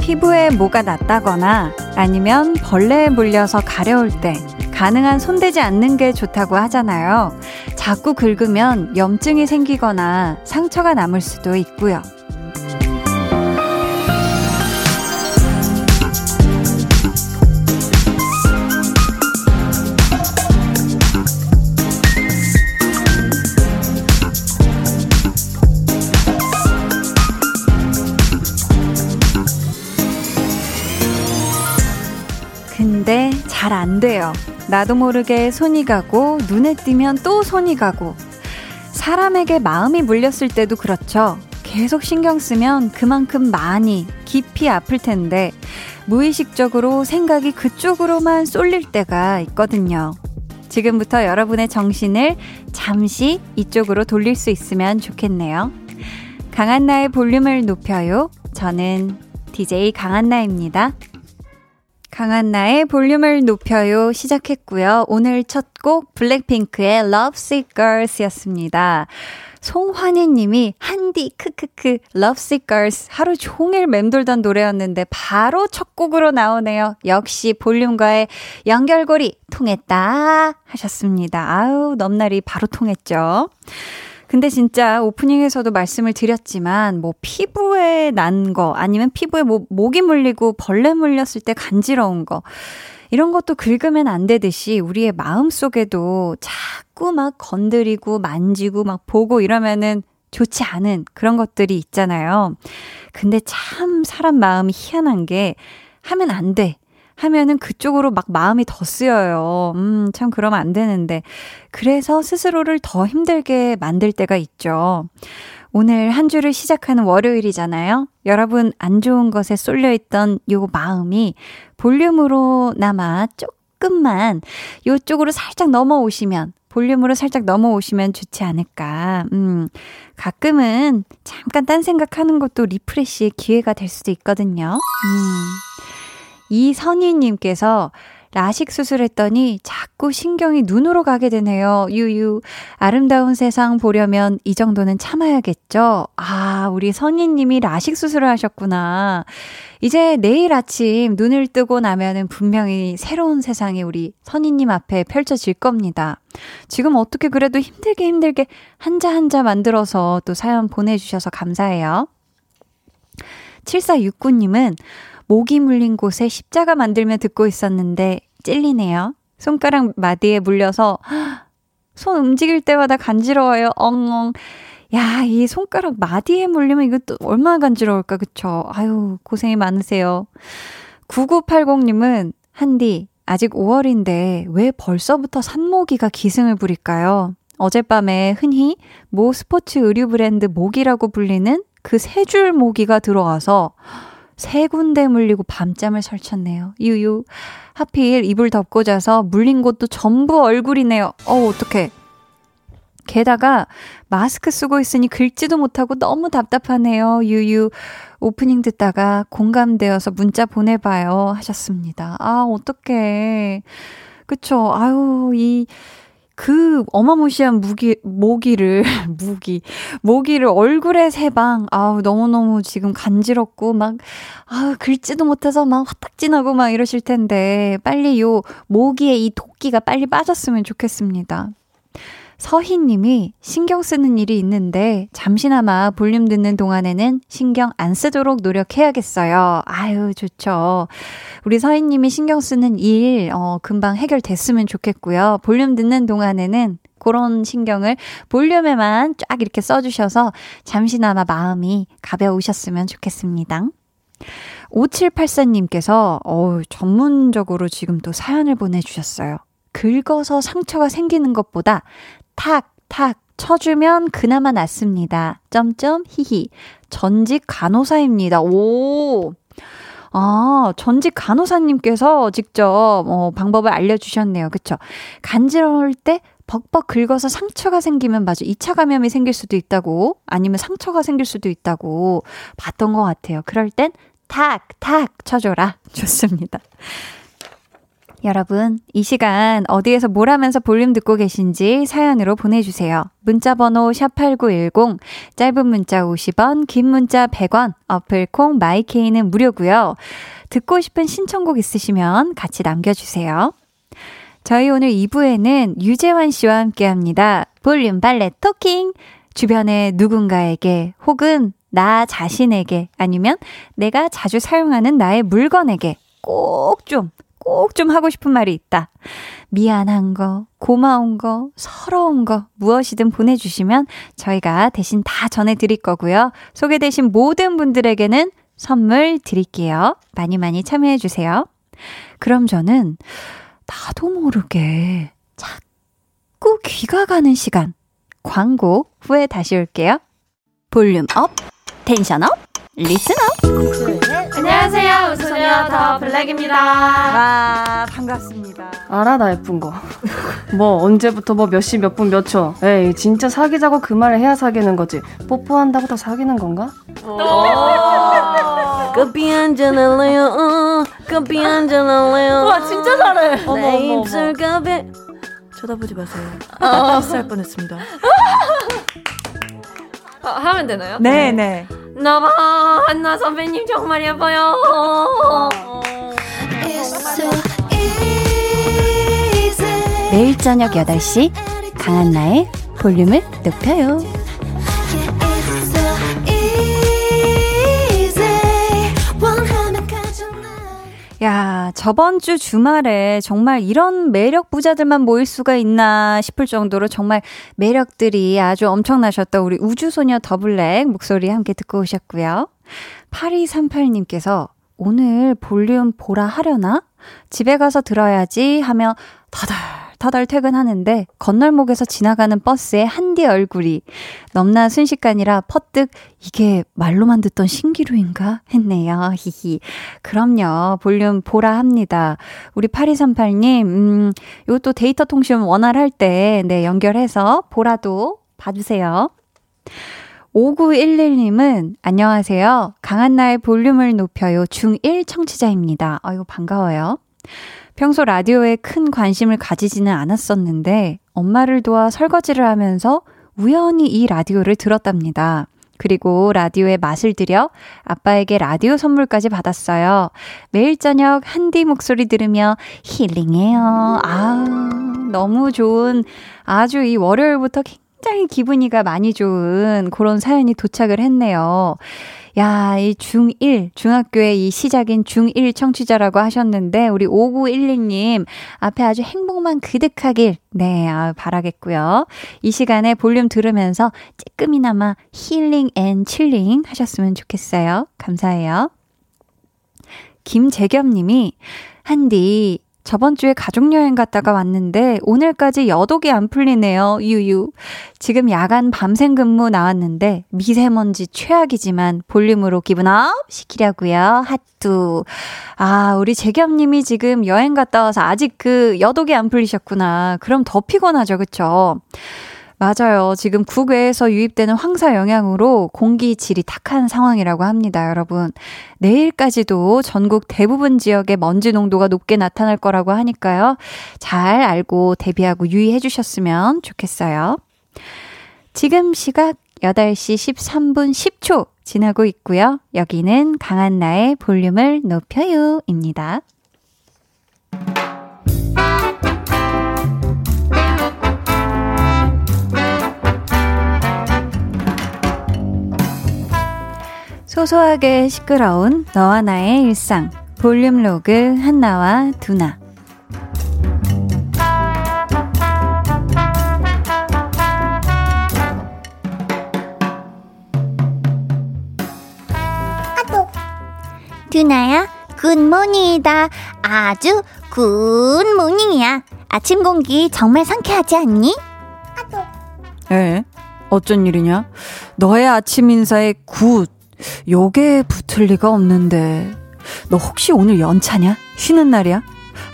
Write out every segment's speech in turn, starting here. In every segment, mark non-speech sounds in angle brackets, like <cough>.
피부에 뭐가 났다거나 아니면 벌레에 물려서 가려울 때 가능한 손대지 않는 게 좋다고 하잖아요. 자꾸 긁으면 염증이 생기거나 상처가 남을 수도 있고요. 잘 안 돼요. 나도 모르게 손이 가고 눈에 띄면 또 손이 가고 사람에게 마음이 물렸을 때도 그렇죠. 계속 신경 쓰면 그만큼 많이 깊이 아플 텐데 무의식적으로 생각이 그쪽으로만 쏠릴 때가 있거든요. 지금부터 여러분의 정신을 잠시 이쪽으로 돌릴 수 있으면 좋겠네요. 강한나의 볼륨을 높여요. 저는 DJ 강한나입니다. 강한나의 볼륨을 높여요 시작했고요. 오늘 첫 곡 블랙핑크의 Love Sick Girls 였습니다. 송환희 님이 한디 크크크 Love Sick Girls 하루 종일 맴돌던 노래였는데 바로 첫 곡으로 나오네요. 역시 볼륨과의 연결고리 통했다 하셨습니다. 아우 넘날이 바로 통했죠. 근데 진짜 오프닝에서도 말씀을 드렸지만 뭐 피부에 난 거 아니면 피부에 뭐 모기 물리고 벌레 물렸을 때 간지러운 거 이런 것도 긁으면 안 되듯이 우리의 마음 속에도 자꾸 막 건드리고 만지고 막 보고 이러면은 좋지 않은 그런 것들이 있잖아요. 근데 참 사람 마음이 희한한 게 하면 안 돼. 하면은 그쪽으로 막 마음이 더 쓰여요. 음, 참 그러면 안 되는데. 그래서 스스로를 더 힘들게 만들 때가 있죠. 오늘 한 주를 시작하는 월요일이잖아요. 여러분 안 좋은 것에 쏠려 있던 요 마음이 볼륨으로나마 조금만 요쪽으로 살짝 넘어오시면 볼륨으로 살짝 넘어오시면 좋지 않을까. 음, 가끔은 잠깐 딴 생각하는 것도 refresh의 기회가 될 수도 있거든요. 음. 이선희님께서 라식 수술했더니 자꾸 신경이 눈으로 가게 되네요. 유유. 아름다운 세상 보려면 이 정도는 참아야겠죠? 아, 우리 선희님이 라식 수술을 하셨구나. 이제 내일 아침 눈을 뜨고 나면은 분명히 새로운 세상이 우리 선희님 앞에 펼쳐질 겁니다. 지금 어떻게 그래도 힘들게 힘들게 한자 한자 만들어서 또 사연 보내주셔서 감사해요. 7469님은 모기 물린 곳에 십자가 만들며 듣고 있었는데 찔리네요. 손가락 마디에 물려서 <gasps> 손 움직일 때마다 간지러워요. 엉엉. 야, 이 손가락 마디에 물리면 이것도 얼마나 간지러울까, 그쵸? 아유, 고생이 많으세요. 9980님은, 한디, 아직 5월인데 왜 벌써부터 산모기가 기승을 부릴까요? 어젯밤에 흔히 모 스포츠 의류 브랜드 모기라고 불리는 그 세 줄 모기가 들어와서 세 군데 물리고 밤잠을 설쳤네요. 유유. 하필 이불 덮고 자서 물린 곳도 전부 얼굴이네요. 어, 어떡해. 게다가 마스크 쓰고 있으니 긁지도 못하고 너무 답답하네요. 유유. 오프닝 듣다가 공감되어서 문자 보내봐요. 하셨습니다. 아, 어떡해. 그쵸. 아유, 이, 그 어마무시한 무기, 모기를, <laughs> 무기, 모기를 얼굴에 세 방, 아우, 너무너무 지금 간지럽고, 막, 아우, 긁지도 못해서 막 화딱지나고 막 이러실 텐데, 빨리 요 모기의 이 도끼가 빨리 빠졌으면 좋겠습니다. 서희님이 신경 쓰는 일이 있는데 잠시나마 볼륨 듣는 동안에는 신경 안 쓰도록 노력해야겠어요. 아유, 좋죠. 우리 서희님이 신경 쓰는 일, 어, 금방 해결됐으면 좋겠고요. 볼륨 듣는 동안에는 그런 신경을 볼륨에만 쫙 이렇게 써주셔서 잠시나마 마음이 가벼우셨으면 좋겠습니다. 5784님께서, 어우, 전문적으로 지금 또 사연을 보내주셨어요. 긁어서 상처가 생기는 것보다 탁, 탁 쳐주면 그나마 낫습니다. 점점 히히. 전직 간호사입니다. 오. 아, 전직 간호사님께서 직접 어, 방법을 알려주셨네요. 그쵸? 간지러울 때 벅벅 긁어서 상처가 생기면 맞아. 2차 감염이 생길 수도 있다고, 아니면 상처가 생길 수도 있다고 봤던 것 같아요. 그럴 땐 탁, 탁 쳐줘라. 좋습니다. 여러분, 이 시간 어디에서 뭘 하면서 볼륨 듣고 계신지 사연으로 보내주세요. 문자번호 샵8910, 짧은 문자 50원, 긴 문자 100원, 어플 콩 마이케이는 무료고요 듣고 싶은 신청곡 있으시면 같이 남겨주세요. 저희 오늘 2부에는 유재환 씨와 함께 합니다. 볼륨 발레 토킹! 주변의 누군가에게 혹은 나 자신에게 아니면 내가 자주 사용하는 나의 물건에게 꼭 좀, 꼭 좀 하고 싶은 말이 있다. 미안한 거, 고마운 거, 서러운 거, 무엇이든 보내주시면 저희가 대신 다 전해드릴 거고요. 소개되신 모든 분들에게는 선물 드릴게요. 많이 많이 참여해주세요. 그럼 저는 나도 모르게 자꾸 귀가 가는 시간. 광고 후에 다시 올게요. 볼륨 up, tension up, up. 안녕하세요. 우주소녀 더 블랙입니다. 와, 반갑습니다. 알아, 나 예쁜 거. <laughs> 뭐, 언제부터 뭐 몇 시, 몇 분, 몇 초. 에이, 진짜 사귀자고 그 말을 해야 사귀는 거지. 뽀뽀한다고 다 사귀는 건가? <laughs> 커피 한잔 할래요? 커피 한잔 할래요? 와, 진짜 잘해. 내 입술 가베 쳐다보지 마세요. 아, 뻔했습니다. 아, 하면 되나요? 네, 네. 나봐, 한나 선배님 정말 예뻐요. 매일 저녁 8시 강한나의 볼륨을 높여요. 야, 저번 주 주말에 정말 이런 매력 부자들만 모일 수가 있나 싶을 정도로 정말 매력들이 아주 엄청나셨던 우리 우주소녀 더블랙 목소리 함께 듣고 오셨고요. 8238님께서 오늘 볼륨 보라 하려나? 집에 가서 들어야지 하며 터덜터덜 퇴근하는데 건널목에서 지나가는 버스에 한디 얼굴이 넘나 순식간이라 퍼뜩 이게 말로만 듣던 신기루인가 했네요. <laughs> 히히. 그럼요. 볼륨 보라 합니다. 우리 8238님, 음, 요것도 데이터 통신 원활할 때, 네, 연결해서 보라도 봐주세요. 5911님은 안녕하세요. 강한나의 볼륨을 높여요. 중1 청취자입니다. 아유, 반가워요. 평소 라디오에 큰 관심을 가지지는 않았었는데 엄마를 도와 설거지를 하면서 우연히 이 라디오를 들었답니다. 그리고 라디오에 맛을 들여 아빠에게 라디오 선물까지 받았어요. 매일 저녁 한디 목소리 들으며 힐링해요. 아, 너무 좋은 아주 이 월요일부터 굉장히 기분이가 많이 좋은 그런 사연이 도착을 했네요. 야, 이 중1, 중학교의 이 시작인 중1 청취자라고 하셨는데, 우리 5912님, 앞에 아주 행복만 그득하길, 네, 아, 바라겠고요. 이 시간에 볼륨 들으면서 쬐끔이나마 healing and chilling 하셨으면 좋겠어요. 감사해요. 김재겸 님이, 한디, 저번 주에 가족여행 갔다가 왔는데 오늘까지 여독이 안 풀리네요. 유유. 지금 야간 밤샘 근무 나왔는데 미세먼지 최악이지만 볼륨으로 기분 up 시키려고요. 핫뚜. 아, 우리 재겸 님이 지금 여행 갔다 와서 아직 그 여독이 안 풀리셨구나. 그럼 더 피곤하죠. 그쵸? 맞아요. 지금 국외에서 유입되는 황사 영향으로 공기 질이 탁한 상황이라고 합니다, 여러분. 내일까지도 전국 대부분 지역의 먼지 농도가 높게 나타날 거라고 하니까요. 잘 알고 대비하고 유의해 주셨으면 좋겠어요. 지금 시각 8시 13분 10초 지나고 있고요. 여기는 강한나의 볼륨을 높여요 입니다. 소소하게 시끄러운 너와 나의 일상 볼륨 로그 한나와 두나 두나야 굿모닝이다 아주 굿모닝이야 아침 공기 정말 상쾌하지 않니? 에? 어쩐 일이냐? 너의 아침 인사에 good 요게 붙을 리가 없는데. 너 혹시 오늘 연차냐? 쉬는 날이야?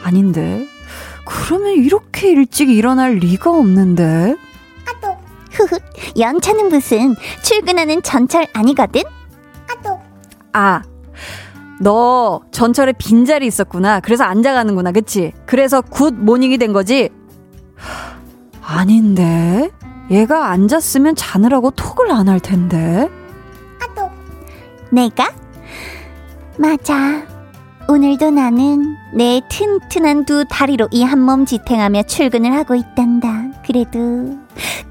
아닌데. 그러면 이렇게 일찍 일어날 리가 없는데. 흐흐 연차는 무슨 출근하는 전철 아니거든? 아, 너 전철에 빈자리 있었구나. 그래서 앉아가는구나. 그치? 그래서 good morning이 된 거지? 아닌데? 얘가 앉았으면 자느라고 톡을 안 할 텐데? 내가? 맞아. 오늘도 나는 내 튼튼한 두 다리로 이 한 몸 지탱하며 출근을 하고 있단다. 그래도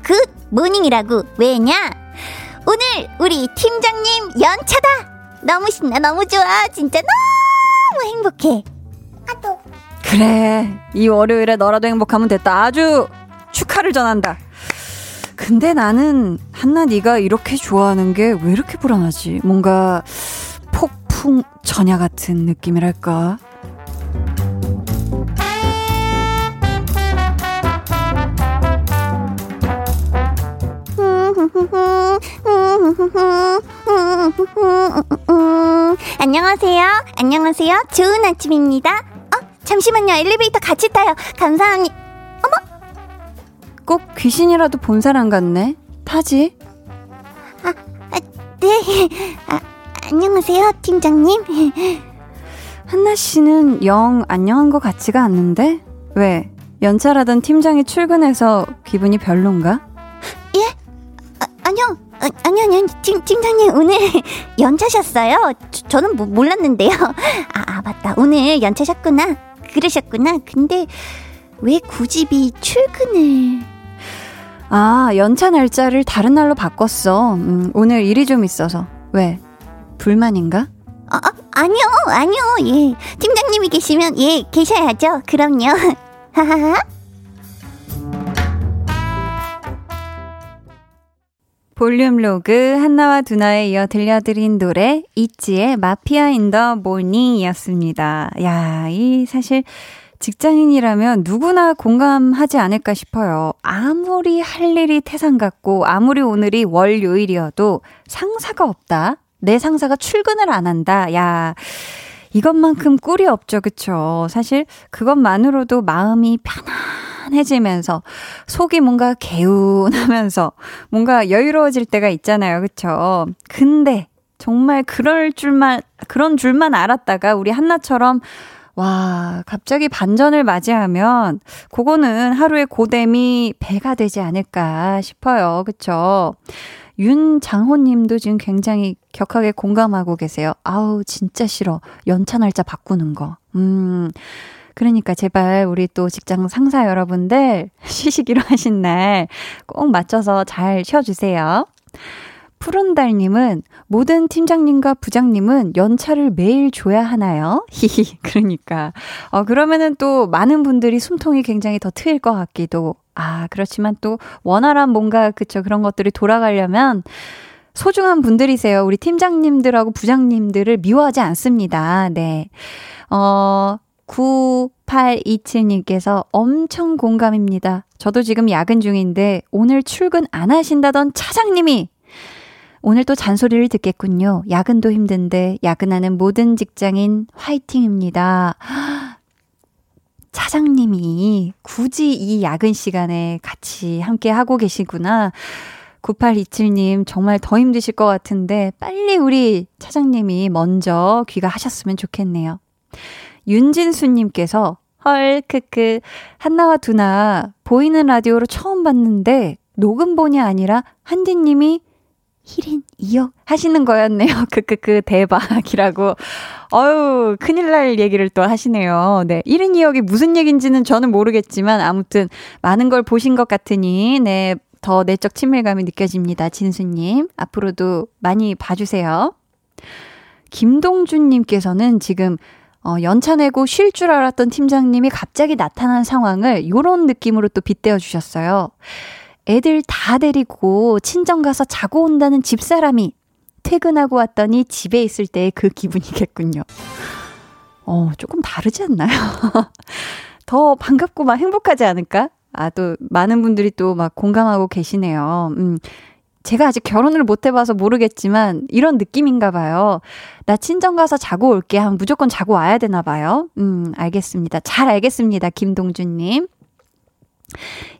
good morning이라고 왜냐? 오늘 우리 팀장님 연차다. 너무 신나 너무 좋아 진짜 너무 행복해. 아또 그래. 이 월요일에 너라도 행복하면 됐다. 아주 축하를 전한다. 근데 나는 한나 네가 이렇게 좋아하는 게 왜 이렇게 불안하지? 뭔가 폭풍 전야 같은 느낌이랄까? 안녕하세요. 안녕하세요. 좋은 아침입니다. 어, 잠시만요. 엘리베이터 같이 타요. 감사합니다. 꼭 귀신이라도 본 사람 같네. 타지? 네. 아, 안녕하세요, 팀장님. 한나 씨는 영 안녕한 것 같지가 않는데? 왜? 연차라던 팀장이 출근해서 기분이 별론가? 아, 아니요. 아, 아니요, 아니요. 팀, 팀장님, 오늘 <laughs> 연차셨어요? 저, 저는 뭐, 몰랐는데요. <laughs> 아, 아, 맞다. 오늘 연차셨구나. 그러셨구나. 근데 왜 굳이 비 출근을. 아, 연차 날짜를 다른 날로 바꿨어. 음, 오늘 일이 좀 있어서. 왜? 불만인가? 아, 아, 아니요, 아니요. 예. 팀장님이 계시면, 예, 계셔야죠. 그럼요. <laughs> 하하하. 볼륨 로그 한나와 두나에 이어 들려드린 노래 있지의 마피아 in the morning이었습니다. 야, 이 사실 직장인이라면 누구나 공감하지 않을까 싶어요. 아무리 할 일이 태산 같고 아무리 오늘이 월요일이어도 상사가 없다. 내 상사가 출근을 안 한다. 야. 이것만큼 꿀이 없죠. 그쵸? 사실 그것만으로도 마음이 편안해지면서 속이 뭔가 개운하면서 뭔가 여유로워질 때가 있잖아요. 그쵸? 근데 정말 그럴 줄만, 그런 줄만 알았다가 우리 한나처럼 와, 갑자기 반전을 맞이하면 그거는 하루의 고됨이 배가 되지 않을까 싶어요. 그쵸? 윤장호 님도 지금 굉장히 격하게 공감하고 계세요. 아우, 진짜 싫어. 연차 날짜 바꾸는 거. 음. 그러니까 제발 우리 또 직장 상사 여러분들 <laughs> 쉬시기로 하신 날 꼭 맞춰서 잘 쉬어주세요. 푸른달님은 모든 팀장님과 부장님은 연차를 매일 줘야 하나요? <laughs> 히히, 그러니까. 어, 그러면은 또 많은 분들이 숨통이 굉장히 더 트일 것 같기도. 아, 그렇지만 또 원활한 뭔가, 그쵸, 그런 것들이 돌아가려면 소중한 분들이세요. 우리 팀장님들하고 부장님들을 미워하지 않습니다. 네. 어, 9827님께서 엄청 공감입니다. 저도 지금 야근 중인데 오늘 출근 안 하신다던 차장님이 오늘 또 잔소리를 듣겠군요. 야근도 힘든데 야근하는 모든 직장인 화이팅입니다. <gasps> 차장님이 굳이 이 야근 시간에 같이 함께 하고 계시구나. 9827님 정말 더 힘드실 것 같은데 빨리 우리 차장님이 먼저 귀가하셨으면 좋겠네요. 윤진수님께서 헐 크크 한나와 두나 보이는 라디오로 처음 봤는데 녹음본이 아니라 한디님이 1인 2역 하시는 거였네요. 크크크 <laughs> 대박이라고. 어유 큰일 날 얘기를 또 하시네요. 네. 1인 2역이 무슨 얘기인지는 저는 모르겠지만 아무튼 많은 걸 보신 것 같으니 네. 더 내적 친밀감이 느껴집니다. 진수님. 앞으로도 많이 봐주세요. 김동준님께서는 지금 어, 연차 내고 쉴 줄 알았던 팀장님이 갑자기 나타난 상황을 요런 느낌으로 또 빗대어 주셨어요. 애들 다 데리고 친정 가서 자고 온다는 집사람이 퇴근하고 왔더니 집에 있을 때의 그 기분이겠군요. 어, 조금 다르지 않나요? <laughs> 더 반갑고 막 행복하지 않을까? 아, 또 많은 분들이 또 막 공감하고 계시네요. 음. 제가 아직 결혼을 못 해봐서 모르겠지만 이런 느낌인가 봐요. 나 친정 가서 자고 올게 하면 무조건 자고 와야 되나 봐요. 음, 알겠습니다. 잘 알겠습니다. 김동준님.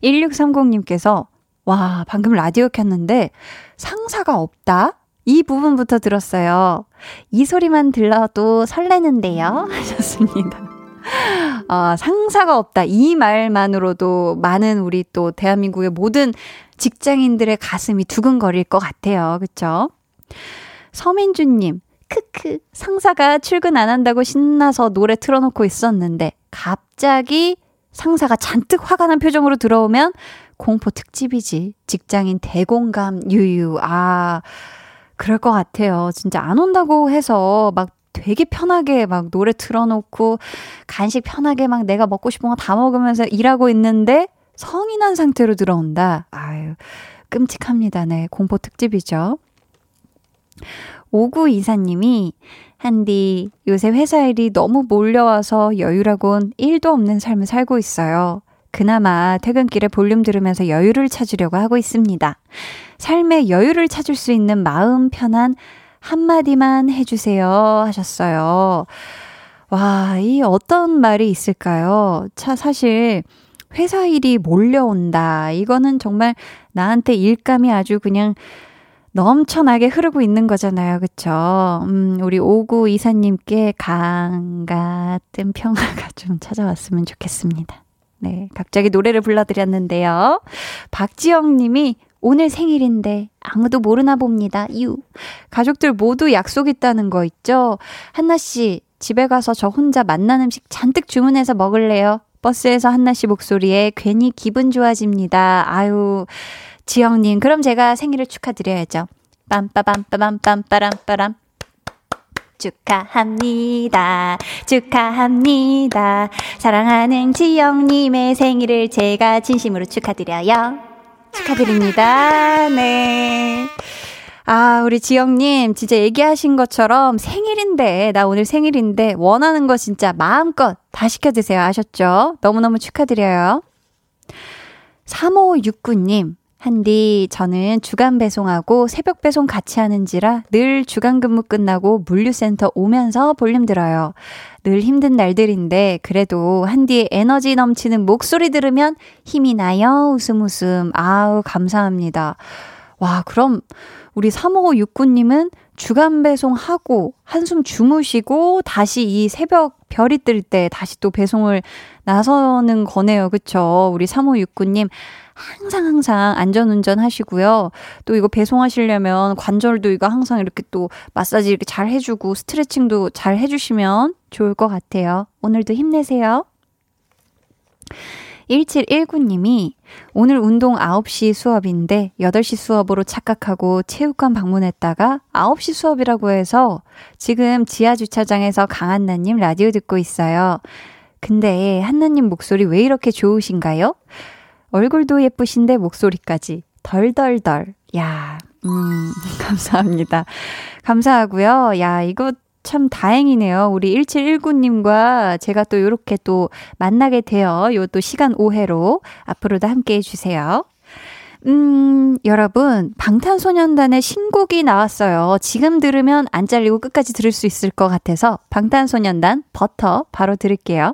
1630님께서 와, 방금 라디오 켰는데 상사가 없다? 이 부분부터 들었어요. 이 소리만 들러도 설레는데요. <laughs> 하셨습니다. 어, 상사가 없다. 이 말만으로도 많은 우리 또 대한민국의 모든 직장인들의 가슴이 두근거릴 것 같아요. 그쵸? 서민주님, 크크, 상사가 출근 안 한다고 신나서 노래 틀어놓고 있었는데, 갑자기 상사가 잔뜩 화가 난 표정으로 들어오면, 공포 특집이지. 직장인 대공감 유유. 아, 그럴 것 같아요. 진짜 안 온다고 해서 막 되게 편하게 막 노래 틀어놓고 간식 편하게 막 내가 먹고 싶은 거 다 먹으면서 일하고 있는데 성인한 상태로 들어온다. 아유, 끔찍합니다. 네, 공포 특집이죠. 5924님이 한디 요새 회사 일이 너무 몰려와서 여유라곤 1도 없는 삶을 살고 있어요. 그나마 퇴근길에 볼륨 들으면서 여유를 찾으려고 하고 있습니다. 삶의 여유를 찾을 수 있는 마음 편한 한마디만 해주세요 하셨어요. 와, 이 어떤 말이 있을까요? 차, 사실, 회사 일이 몰려온다. 이거는 정말 나한테 일감이 아주 그냥 넘쳐나게 흐르고 있는 거잖아요. 그쵸? 음, 우리 오구 이사님께 강 같은 평화가 좀 찾아왔으면 좋겠습니다. 네. 갑자기 노래를 불러드렸는데요. 박지영 님이 오늘 생일인데 아무도 모르나 봅니다. 유. 가족들 모두 약속 있다는 거 있죠? 한나 씨, 집에 가서 저 혼자 맛난 음식 잔뜩 주문해서 먹을래요? 버스에서 한나 씨 목소리에 괜히 기분 좋아집니다. 아유, 지영님, 그럼 제가 생일을 축하드려야죠. 빰빠밤빠밤빰빠람빠람. 축하합니다. 축하합니다. 사랑하는 지영님의 생일을 제가 진심으로 축하드려요. 축하드립니다. 네. 아, 우리 지영님, 진짜 얘기하신 것처럼 생일인데, 나 오늘 생일인데, 원하는 거 진짜 마음껏 다 시켜드세요. 아셨죠? 너무너무 축하드려요. 3569님, 한디, 저는 주간 배송하고 새벽 배송 같이 하는지라 늘 주간 근무 끝나고 물류센터 오면서 볼륨 들어요. 늘 힘든 날들인데 그래도 한디의 에너지 넘치는 목소리 들으면 힘이 나요. 웃음 웃음. 아우, 감사합니다. 와, 그럼 우리 3569님은 주간 배송하고 한숨 주무시고 다시 이 새벽 별이 뜰 때 다시 또 배송을 나서는 거네요. 그쵸? 우리 3569님 항상 항상 안전운전 하시고요. 또 이거 배송하시려면 관절도 이거 항상 이렇게 또 마사지 이렇게 잘 해주고 스트레칭도 잘 해주시면 좋을 것 같아요. 오늘도 힘내세요. 1719님이 오늘 운동 9시 수업인데 8시 수업으로 착각하고 체육관 방문했다가 9시 수업이라고 해서 지금 지하 주차장에서 강한나님 라디오 듣고 있어요. 근데 한나님 목소리 왜 이렇게 좋으신가요? 얼굴도 예쁘신데 목소리까지 덜덜덜. 야, 음, <laughs> 감사합니다. 감사하고요. 야, 이거 참 다행이네요. 우리 1719님과 제가 또 이렇게 또 만나게 되어 요또 시간 오해로 앞으로도 함께 해주세요. 음, 여러분, 방탄소년단의 신곡이 나왔어요. 지금 들으면 안 잘리고 끝까지 들을 수 있을 것 같아서 방탄소년단 버터 바로 들을게요.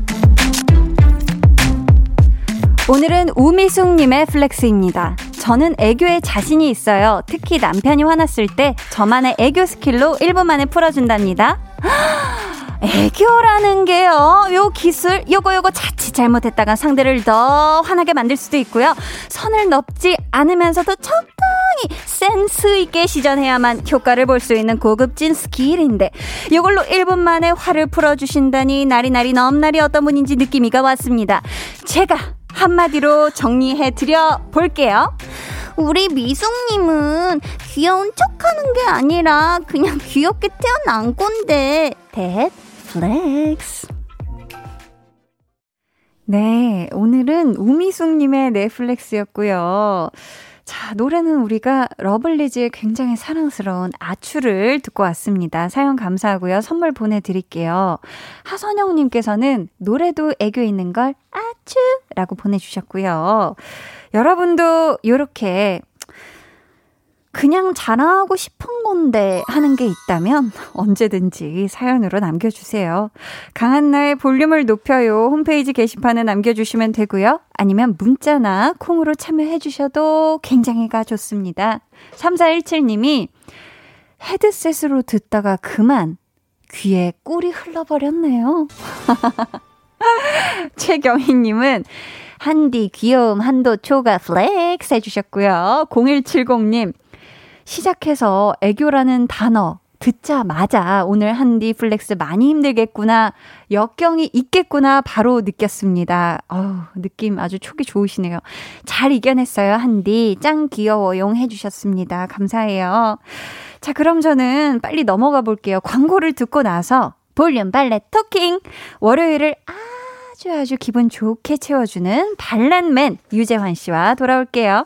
오늘은 우미숙님의 flex입니다. 저는 애교에 자신이 있어요. 특히 남편이 화났을 때 저만의 애교 skill로 1분 만에 풀어준답니다. 애교라는 게요, 요 기술, 요거 요거 자칫 잘못했다가 상대를 더 화나게 만들 수도 있고요. 선을 넘지 않으면서도 적당히 센스 있게 시전해야만 효과를 볼 수 있는 고급진 스킬인데, 요걸로 1분 만에 화를 풀어주신다니 나리나리 넘나리 어떤 분인지 느낌이가 왔습니다. 제가 한마디로 정리해 드려 볼게요. 우리 미숙님은 귀여운 척 하는 게 아니라 그냥 귀엽게 태어난 건데. 대 flex. 네, 오늘은 우미숙님의 flex였고요. 자, 노래는 우리가 러블리즈의 굉장히 사랑스러운 아추를 듣고 왔습니다. 사연 감사하고요. 선물 보내드릴게요. 하선영님께서는 노래도 애교 있는 걸 아추 라고 보내주셨고요. 여러분도 이렇게 그냥 자랑하고 싶은 건데 하는 게 있다면 언제든지 사연으로 남겨주세요. 강한나의 볼륨을 높여요. 홈페이지 게시판에 남겨주시면 되고요. 아니면 문자나 콩으로 참여해주셔도 굉장히가 좋습니다. 3417님이 헤드셋으로 듣다가 그만 귀에 꿀이 흘러버렸네요. <laughs> 최경희님은 한디 귀여움 한도 초과 flex 해주셨고요. 0170님 시작에서 애교라는 단어 듣자마자 오늘 한디 flex 많이 힘들겠구나, 역경이 있겠구나 바로 느꼈습니다. 어우, 느낌 아주 촉이 좋으시네요. 잘 이겨냈어요, 한디. 짱 귀여워용 해주셨습니다. 감사해요. 자, 그럼 저는 빨리 넘어가 볼게요. 광고를 듣고 나서 볼륨 발렛 토킹! 월요일을 아주 아주 기분 좋게 채워주는 발렛맨 유재환 씨와 돌아올게요.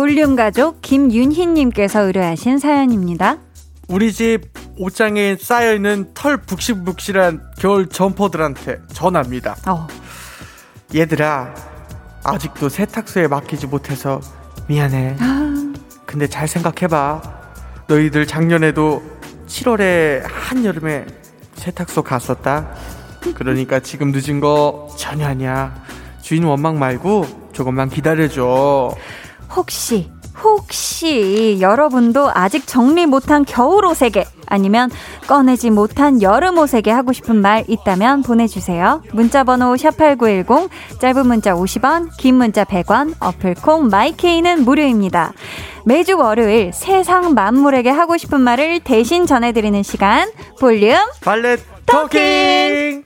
볼륨 가족 김윤희님께서 의뢰하신 사연입니다. 우리 집 옷장에 쌓여있는 털 북실북실한 겨울 점퍼들한테 전합니다. 어. 얘들아, 아직도 세탁소에 맡기지 못해서 미안해. 아. 근데 잘 생각해봐. 너희들 작년에도 7월에 한여름에 세탁소 갔었다. 그러니까 지금 늦은 거 전혀 아니야. 주인 원망 말고 조금만 기다려줘. 혹시 혹시 여러분도 아직 정리 못한 겨울 옷에게 아니면 꺼내지 못한 여름 옷에게 하고 싶은 말 있다면 보내주세요. 문자번호 샵8910 짧은 문자 50원 긴 문자 100원 어플콩 마이케이는 무료입니다. 매주 월요일 세상 만물에게 하고 싶은 말을 대신 전해드리는 시간 볼륨 발렛 토킹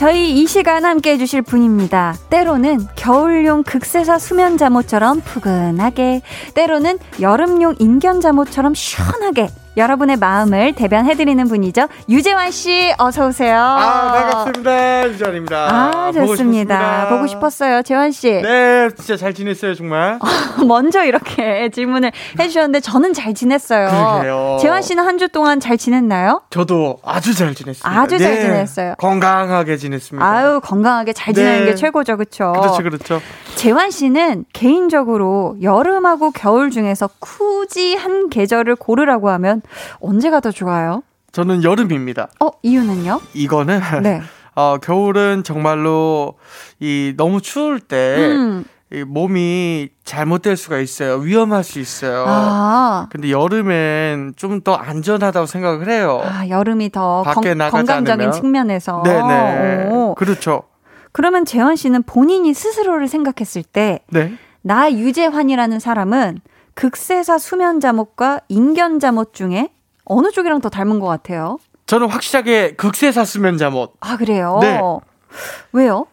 저희 이 시간 함께 해주실 분입니다. 때로는 겨울용 극세사 수면 잠옷처럼 푸근하게, 때로는 여름용 인견 잠옷처럼 시원하게 여러분의 마음을 대변해드리는 분이죠. 유재환 씨, 어서 오세요. 아 반갑습니다, 유재환입니다. 아 좋습니다. 보고, 보고 싶었어요, 재환 씨. 네, 진짜 잘 지냈어요, 정말. <laughs> 먼저 이렇게 질문을 해주셨는데 저는 잘 지냈어요. 그러게요. 재환 씨는 한 주 동안 잘 지냈나요? 저도 아주 잘 지냈습니다. 아주 네, 잘 지냈어요. 건강하게 지냈습니다. 아유 건강하게 잘 지내는 네. 게 최고죠, 그렇죠? 그렇죠, 그렇죠. 재환 씨는 개인적으로 여름하고 겨울 중에서 굳이 한 계절을 고르라고 하면 언제가 더 좋아요? 저는 여름입니다. 어, 이유는요? 이거는 <laughs> 네. <laughs> 어, 겨울은 정말로 이 너무 추울 때 음. 이 몸이 잘못될 수가 있어요. 위험할 수 있어요. 아. 근데 여름엔 좀 더 안전하다고 생각을 해요. 아, 여름이 더 건, 않으면. 측면에서. 네네. 오. 그렇죠. 그러면 재환 씨는 본인이 스스로를 생각했을 때, 네. 나 유재환이라는 사람은 극세사 수면 잠옷과 인견 잠옷 중에 어느 쪽이랑 더 닮은 것 같아요? 저는 확실하게 극세사 수면 잠옷. 아, 그래요? 네. 왜요?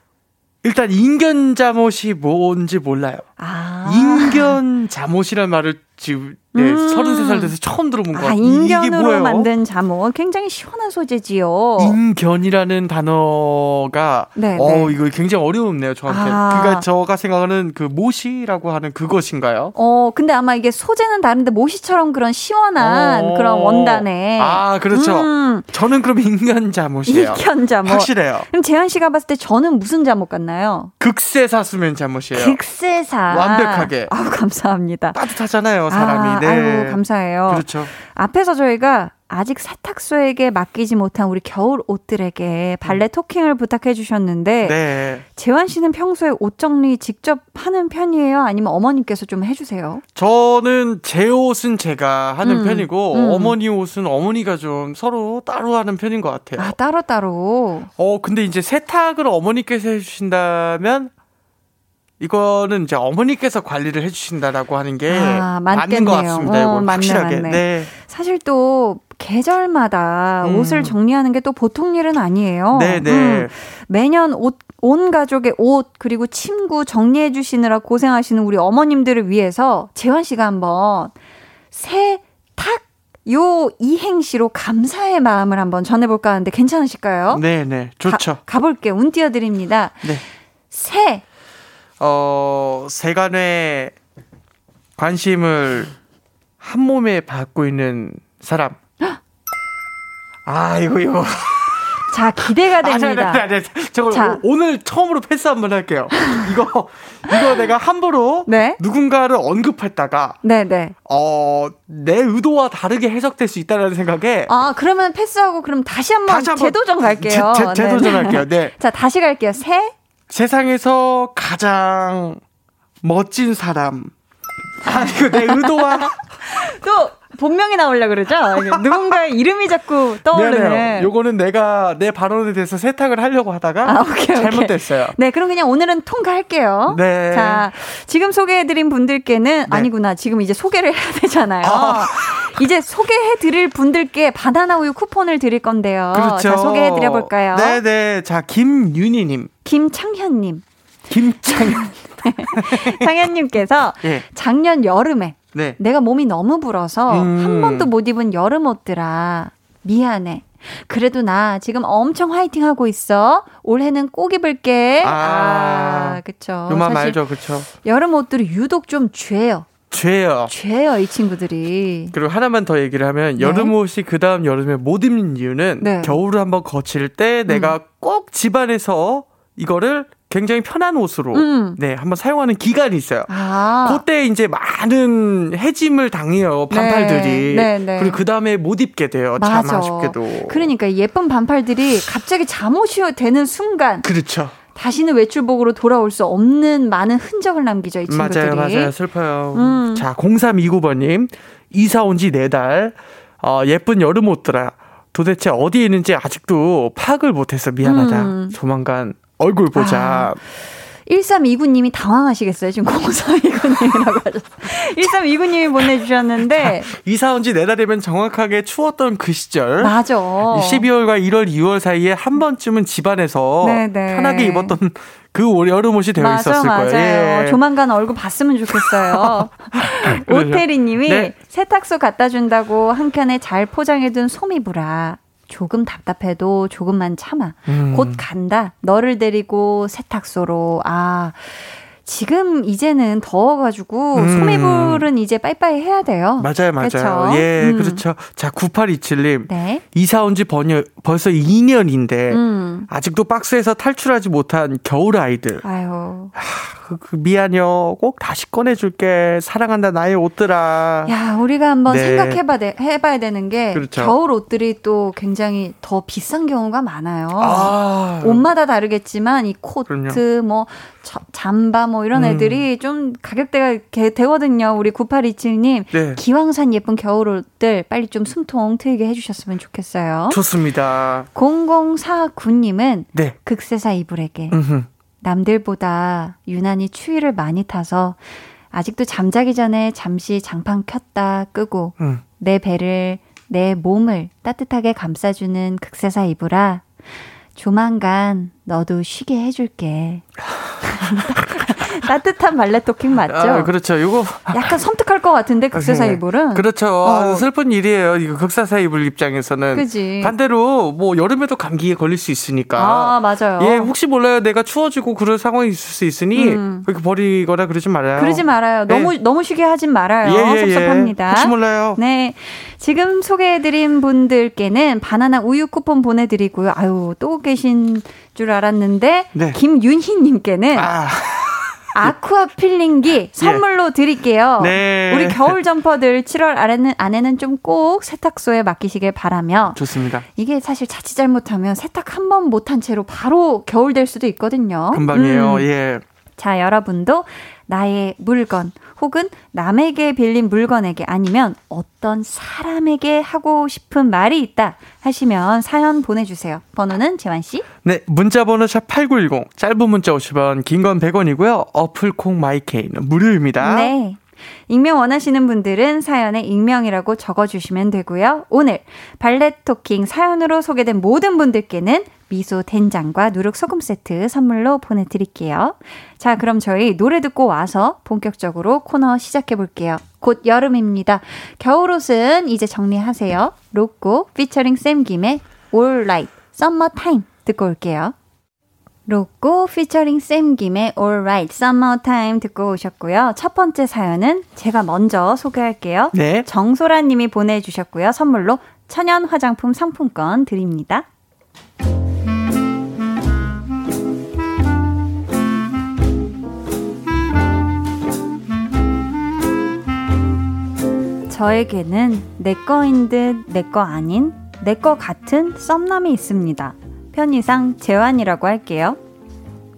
일단 인견 잠옷이 뭔지 몰라요. 아. 인견 잠옷이란 말을 지금 네, 음. 33살 돼서 처음 들어본 것 아, 같아요. 인견으로 만든 잠옷. 굉장히 시원한 소재지요. 인견이라는 단어가 네, 어, 네. 이거 굉장히 어려웠네요, 저한테. 아. 그러니까 저가 생각하는 그 모시라고 하는 그것인가요? 어, 근데 아마 이게 소재는 다른데 모시처럼 그런 시원한 어. 그런 원단에 아, 그렇죠. 음. 저는 그럼 인견 잠옷이에요. 인견 잠옷. 확실해요. 그럼 재현 씨가 봤을 때 저는 무슨 잠옷 같나요? 극세사 수면 잠옷이에요. 극세사. 완벽하게. 아, 감사합니다. 따뜻하잖아요, 사람이. 아, 네. 아유, 감사해요. 그렇죠. 앞에서 저희가 아직 세탁소에게 맡기지 못한 우리 겨울 옷들에게 발레 음. 토킹을 부탁해 주셨는데 네. 재환 씨는 평소에 옷 정리 직접 하는 편이에요? 아니면 어머님께서 좀 해주세요? 저는 제 옷은 제가 하는 음. 편이고 음. 어머니 옷은 어머니가 좀 서로 따로 하는 편인 것 같아요. 아 따로 따로. 어 근데 이제 세탁을 어머니께서 해주신다면 이거는 이제 어머니께서 관리를 해주신다라고 하는 게 아, 맞는 것 같습니다. 이건 어, 맞네, 확실하게. 맞네. 네. 사실 또 계절마다 음. 옷을 정리하는 게 또 보통 일은 아니에요. 네, 네. 음, 매년 옷, 온 가족의 옷 그리고 침구 정리해 주시느라 고생하시는 우리 어머님들을 위해서 재환 씨가 한번 세탁 요 이행시로 감사의 마음을 한번 전해볼까 하는데 괜찮으실까요? 네, 네, 좋죠. 가, 가볼게요. 운 띄워드립니다. 네. 새 어, 세간의 관심을 한 몸에 받고 있는 사람. <gasps> 아, 이거, 이거. 자, 기대가 됩니다. 아, 자, 네, 네, 네. 저거 자. 오늘 처음으로 패스 한번 할게요. <laughs> 이거, 이거 내가 함부로 네? 누군가를 언급했다가. 네네. 어, 내 의도와 다르게 해석될 수 있다는 생각에. 아, 그러면 패스하고 그럼 다시 한번, 다시 한번 재도전 갈게요. 재, 재, 재도전 할게요. 네. <laughs> 자, 다시 갈게요. 새, 세상에서 가장 멋진 사람. 아, 이거 내 의도와. <laughs> 또, 본명이 나오려 그러죠? 누군가의 이름이 자꾸 떠오르네. 요거는 내가 내 발언에 대해서 세탁을 하려고 하다가 아, 오케이, 잘못됐어요. 오케이. 네, 그럼 그냥 오늘은 통과할게요. 네. 자, 지금 소개해드린 분들께는 네. 아니구나. 지금 이제 소개를 해야 되잖아요. 아. 이제 소개해드릴 분들께 바나나 우유 쿠폰을 드릴 건데요. 그렇죠. 자, 소개해드려 볼까요? 네네. 네. 자, 김윤희님. 김창현님. 김창현. <laughs> 창현님께서 네. 작년 여름에 네. 내가 몸이 너무 불어서 음. 한 번도 못 입은 여름 옷들아 미안해. 그래도 나 지금 엄청 화이팅 하고 있어. 올해는 꼭 입을게. 아, 아 그쵸. 그만 말죠, 그쵸. 여름 옷들이 유독 좀 죄요. 죄요. 죄요, 이 친구들이. 그리고 하나만 더 얘기를 하면 네. 여름 옷이 그 다음 여름에 못 입는 이유는 네. 겨울을 한번 거칠 때 내가 음. 꼭 집안에서 이거를 굉장히 편한 옷으로 음. 네 한번 사용하는 기간이 있어요. 아. 그때 이제 많은 해짐을 당해요 반팔들이. 네. 네, 네. 그리고 그 다음에 못 입게 돼요. 맞아. 참 아쉽게도. 그러니까 예쁜 반팔들이 갑자기 잠옷이 되는 순간. 그렇죠. 다시는 외출복으로 돌아올 수 없는 많은 흔적을 남기죠, 이 친구들이. 맞아요, 맞아요. 슬퍼요. 음. 자, 0329번님. 이사 온 지 네 달. 어, 예쁜 여름 옷들아. 도대체 어디에 있는지 아직도 파악을 못해서 미안하다. 음. 조만간 얼굴 보자. 아. 1329님이 당황하시겠어요. 지금 0329님이라고 하셨어요. 1329님이 보내주셨는데. 이사 온 지 네 달이면 정확하게 추웠던 그 시절. 맞아. 12월과 1월, 2월 사이에 한 번쯤은 집안에서 네네. 편하게 입었던 그 여름 옷이 되어 맞아, 있었을 맞아요. 거예요. 예. 조만간 얼굴 봤으면 좋겠어요. <laughs> 오태리 님이 네. 세탁소 갖다 준다고 한 켠에 잘 포장해둔 소미브라. 조금 답답해도 조금만 참아. 음. 곧 간다. 너를 데리고 세탁소로. 아. 지금 이제는 더워가지고 음. 소매불은 이제 빠이빠이 해야 돼요. 맞아요, 맞아요. 그렇죠? 예, 음. 그렇죠. 자, 9827님. 네. 이사 온 지 벌써 2년인데 음. 아직도 박스에서 탈출하지 못한 겨울 아이들. 아유. 그, 그 미안해요. 꼭 다시 꺼내줄게. 사랑한다 나의 옷들아. 야, 우리가 한번 네. 생각해봐 해봐야 되는 게 그렇죠. 겨울 옷들이 또 굉장히 더 비싼 경우가 많아요. 아. 옷마다 다르겠지만 이 코트, 그럼요. 뭐 잠바 뭐 이런 음. 애들이 좀 가격대가 되거든요. 우리 9827님 네. 기왕산 예쁜 겨울 옷들 빨리 좀 숨통 트이게 해주셨으면 좋겠어요. 좋습니다. 0049님은 네. 극세사 이불에게. 음흠. 남들보다 유난히 추위를 많이 타서 아직도 잠자기 전에 잠시 장판 켰다 끄고 음. 내 배를 내 몸을 따뜻하게 감싸주는 극세사 이브라 조만간 너도 쉬게 해줄게. <laughs> 따뜻한 말레 토킹 맞죠? 아, 그렇죠. 이거 약간 섬뜩할 것 같은데 극사사 네. 이불은. 그렇죠. 어. 슬픈 일이에요. 이거 극사사 이불 입장에서는. 그지. 반대로 뭐 여름에도 감기에 걸릴 수 있으니까. 아 맞아요. 예 혹시 몰라요. 내가 추워지고 그럴 상황이 있을 수 있으니 음. 그렇게 버리거나 그러지 말아요. 그러지 말아요. 네. 너무 너무 쉬게 하진 말아요. 예, 예, 예. 섭섭합니다. 혹시 몰라요. 네. 지금 소개해드린 분들께는 바나나 우유 쿠폰 보내드리고요. 아유 또 계신 줄 알았는데 네. 김윤희님께는. 아. 아쿠아 필링기 예. 선물로 드릴게요. 네. 우리 겨울 점퍼들 7월 안에는, 안에는 좀 꼭 세탁소에 맡기시길 바라며. 좋습니다. 이게 사실 자칫 잘못하면 세탁 한 번 못한 채로 바로 겨울 될 수도 있거든요. 금방이에요. 음. 예. 자, 여러분도 나의 물건 혹은 남에게 빌린 물건에게 아니면 어떤 사람에게 하고 싶은 말이 있다 하시면 사연 보내주세요. 번호는 재환씨? 네, 문자 번호 샵8910 짧은 문자 50원 긴 건 100원이고요. 어플 콩 마이케이는 무료입니다. 네. 익명 원하시는 분들은 사연에 익명이라고 적어주시면 되고요. 오늘 발렛 토킹 사연으로 소개된 모든 분들께는 미소 된장과 누룩 소금 세트 선물로 보내드릴게요. 자, 그럼 저희 노래 듣고 와서 본격적으로 코너 시작해 볼게요. 곧 여름입니다. 겨울옷은 이제 정리하세요. 로꼬 피처링 샘 김의 All Right 듣고 올게요. 로꼬 피처링 샘 김의 All Right Summer Time 듣고 오셨고요. 첫 번째 사연은 제가 먼저 소개할게요. 네. 정소라 님이 보내주셨고요. 선물로 천연 화장품 상품권 드립니다. 저에게는 내 거인 듯 내 거 아닌 내 거 같은 썸남이 있습니다. 편의상 재환이라고 할게요.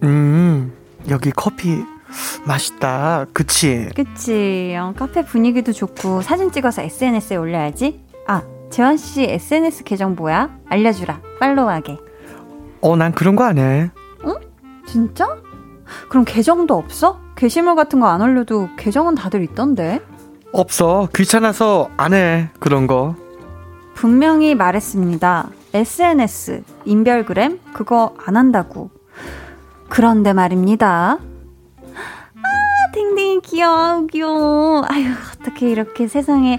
음, 여기 커피 맛있다. 그치? 그치. 어, 카페 분위기도 좋고 사진 찍어서 SNS에 올려야지. 아, 재환 씨 SNS 계정 뭐야? 알려주라. 팔로우하게. 어, 난 그런 거 안 해. 응? 진짜? 그럼 계정도 없어? 게시물 같은 거 안 올려도 계정은 다들 있던데. 없어. 귀찮아서 안 해. 그런 거. 분명히 말했습니다. SNS, 인별그램, 그거 안 한다고. 그런데 말입니다. 아, 댕댕이 귀여워, 귀여워. 아유, 어떻게 이렇게 세상에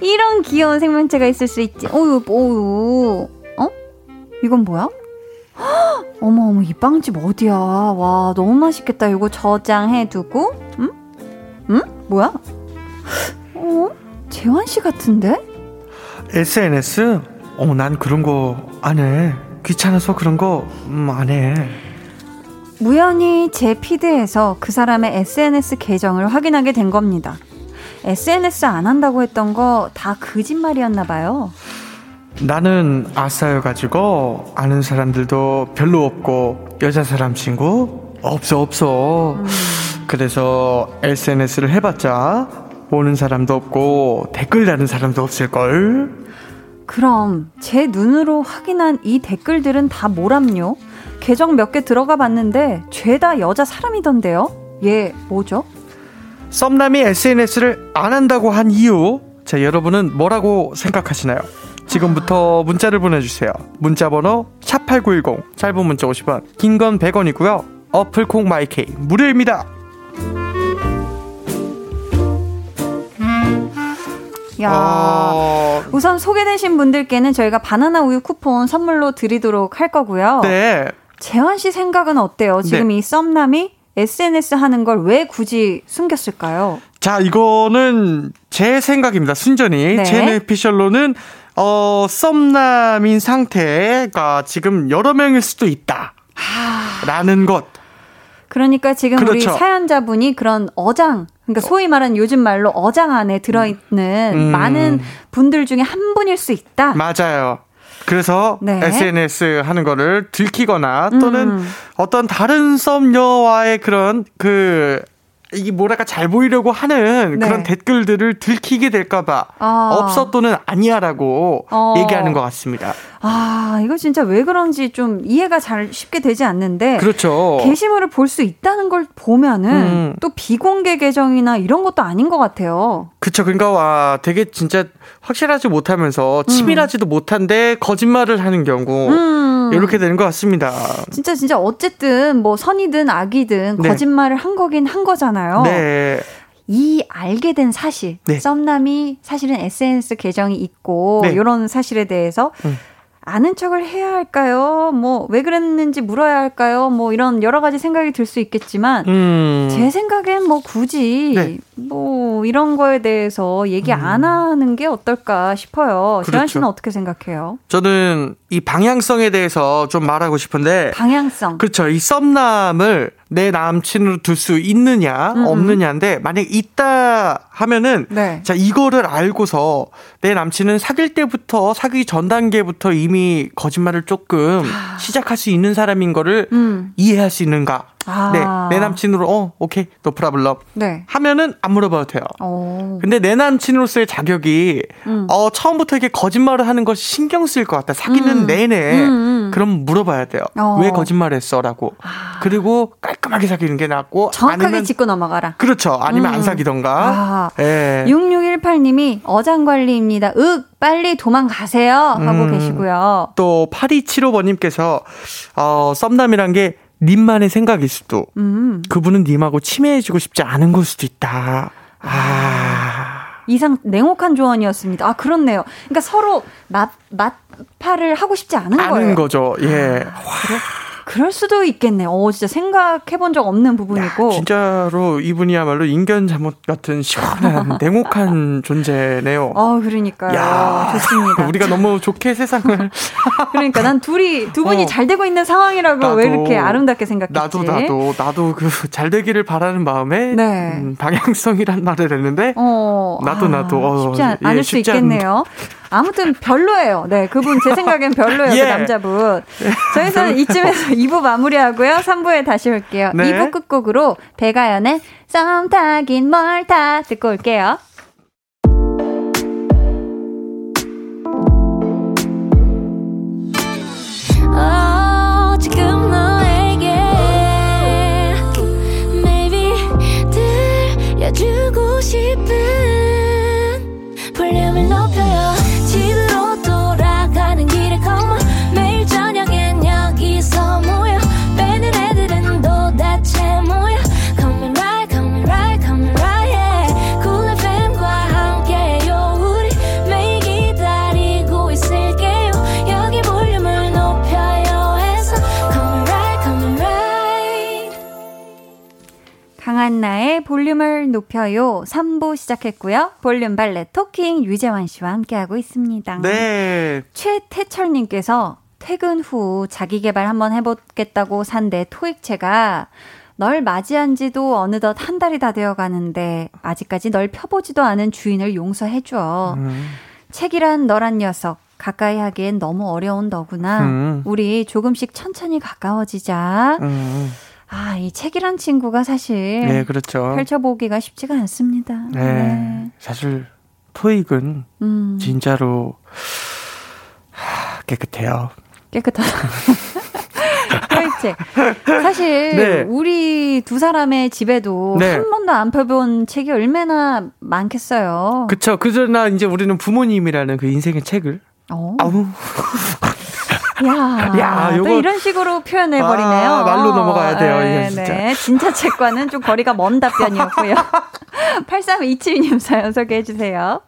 이런 귀여운 생명체가 있을 수 있지. 어유, 어유. 어? 이건 뭐야? <gasps> 어머, 어머, 이 빵집 어디야? 와, 너무 맛있겠다. 이거 저장해두고, 응? 응? 뭐야? <gasps> 어? 재환 씨 같은데? SNS? 어, 난 그런 거 안 해. 귀찮아서 그런 거, 음, 안 해. 우연히 제 피드에서 그 사람의 SNS 계정을 확인하게 된 겁니다. SNS 안 한다고 했던 거 다 거짓말이었나 봐요. 나는 아싸여가지고 아는 사람들도 별로 없고 여자 사람 친구 없어 없어. 음. 그래서 SNS를 해봤자 보는 사람도 없고 댓글 다는 사람도 없을걸? 그럼 제 눈으로 확인한 이 댓글들은 다 뭐람요? 계정 몇 개 들어가 봤는데 죄다 여자 사람이던데요? 얘 뭐죠? 썸남이 SNS를 안 한다고 한 이유 자 여러분은 뭐라고 생각하시나요? 지금부터 문자를 보내주세요. 문자 번호 샵8910 짧은 문자 50원 긴 건 100원이고요. 어플 콩 마이케이 무료입니다. 야. 어... 우선 소개되신 분들께는 저희가 바나나 우유 쿠폰 선물로 드리도록 할 거고요. 네. 재환 씨 생각은 어때요? 지금 네. 이 썸남이 SNS 하는 걸 왜 굳이 숨겼을까요? 자, 이거는 제 생각입니다. 순전히. 네. 제 뇌피셜로는 어, 썸남인 상태가 지금 여러 명일 수도 있다. 라는 것. 그러니까 지금 그렇죠. 우리 사연자분이 그런 어장, 그러니까 소위 말하는 요즘 말로 어장 안에 들어있는 음. 많은 분들 중에 한 분일 수 있다. 맞아요. 그래서 네. SNS 하는 거를 들키거나 또는 음. 어떤 다른 썸녀와의 그런 그 이게 뭐랄까 잘 보이려고 하는 네. 그런 댓글들을 들키게 될까봐 아. 없어 또는 아니야라고 어. 얘기하는 것 같습니다. 아 이거 진짜 왜 그런지 좀 이해가 잘 쉽게 되지 않는데 그렇죠. 게시물을 볼 수 있다는 걸 보면은 음. 또 비공개 계정이나 이런 것도 아닌 것 같아요. 그렇죠. 그러니까 와 되게 진짜 확실하지 못하면서 치밀하지도 음. 못한데 거짓말을 하는 경우. 음. 이렇게 되는 것 같습니다. 진짜 진짜 어쨌든 뭐 선이든 악이든 네. 거짓말을 한 거긴 한 거잖아요. 네. 이 알게 된 사실, 네. 썸남이 사실은 SNS 계정이 있고 네. 이런 사실에 대해서 음. 아는 척을 해야 할까요? 뭐, 왜 그랬는지 물어야 할까요? 뭐, 이런 여러 가지 생각이 들 수 있겠지만, 음. 제 생각엔 뭐, 굳이, 네. 뭐, 이런 거에 대해서 얘기 음. 안 하는 게 어떨까 싶어요. 그렇죠. 재현 씨는 어떻게 생각해요? 저는 이 방향성에 대해서 좀 말하고 싶은데, 방향성. 그렇죠. 이 썸남을 내 남친으로 둘 수 있느냐 음음. 없느냐인데 만약 있다 하면은 네. 자 이거를 알고서 내 남친은 사귈 때부터 사귀기 전 단계부터 이미 거짓말을 조금 아. 시작할 수 있는 사람인 거를 음. 이해할 수 있는가 아. 네, 내 남친으로 어 오케이 no problem 네. 하면은 안 물어봐도 돼요. 오. 근데 내 남친으로서의 자격이 음. 어 처음부터 이렇게 거짓말을 하는 것이 신경 쓰일 것 같다. 사귀는 음. 내내 음, 음. 그럼 물어봐야 돼요. 어. 왜 거짓말 했어 라고. 아. 그리고 깔끔하게 사귀는 게 낫고 정확하게 아니면, 짚고 넘어가라. 그렇죠. 아니면 안 음. 사귀던가. 아. 예. 6618님이 어장관리입니다. 윽 빨리 도망가세요 하고 음. 계시고요. 또 8275번님께서 어 썸남이란 게 님만의 생각일 수도. 음. 그분은 님하고 친해지고 싶지 않은 걸 수도 있다. 아. 이상 냉혹한 조언이었습니다. 아, 그렇네요. 그러니까 서로 맛, 맛파를 하고 싶지 않은 거예요. 아는 거죠. 예. 아, 그래? 그럴 수도 있겠네. 어, 진짜 생각해 본 적 없는 부분이고. 야, 진짜로 이분이야말로 인견 잘못 같은 시원한 <laughs> 냉혹한 존재네요. 어, 그러니까요. 야, 좋습니다. 우리가 너무 좋게 세상을. <laughs> 그러니까 난 둘이, 두 분이 어, 잘 되고 있는 상황이라고 나도, 왜 이렇게 아름답게 생각했지? 나도, 나도, 나도 그 잘 되기를 바라는 마음에 네. 음, 방향성이란 말을 했는데. 어, 나도, 아, 나도. 어, 쉽지 않, 예, 않을 수 있겠네요. 아무튼 별로예요. 네, 그분 제 생각엔 별로예요. 그 <laughs> 예. 그 남자분. 저희는 이쯤에서 2부 마무리하고요. 3부에 다시 올게요. 네. 2부 끝곡으로 배가연의 썸 타긴 멀다 듣고 올게요. 주고 싶은 한나의 볼륨을 높여요. 3부 시작했고요. 볼륨 발레 토킹 유재환 씨와 함께하고 있습니다. 네. 최태철님께서 퇴근 후 자기 개발 한번 해보겠다고 산내 토익체가 널 맞이한 지도 어느덧 한 달이 다 되어 가는데 아직까지 널 펴보지도 않은 주인을 용서해줘. 음. 책이란 너란 녀석. 가까이 하기엔 너무 어려운 너구나. 음. 우리 조금씩 천천히 가까워지자. 음. 아, 이 책이란 친구가 사실 네, 그렇죠. 펼쳐보기가 쉽지가 않습니다. 네. 네. 사실 토익은 음. 진짜로 하, 깨끗해요. 깨끗하다. <laughs> 토익책. 사실 네. 우리 두 사람의 집에도 네. 한 번도 안 펴본 책이 얼마나 많겠어요. 그쵸. 그러나 이제 우리는 부모님이라는 그 인생의 책을 어? 아우 <laughs> 야, 야 요거, 또 이런 식으로 표현해 버리네요. 아, 말로 넘어가야 돼요, 네, 이거 진짜. 네, 진짜 책과는 좀 거리가 먼 답변이었고요. <laughs> 8327님 사연 소개해 주세요.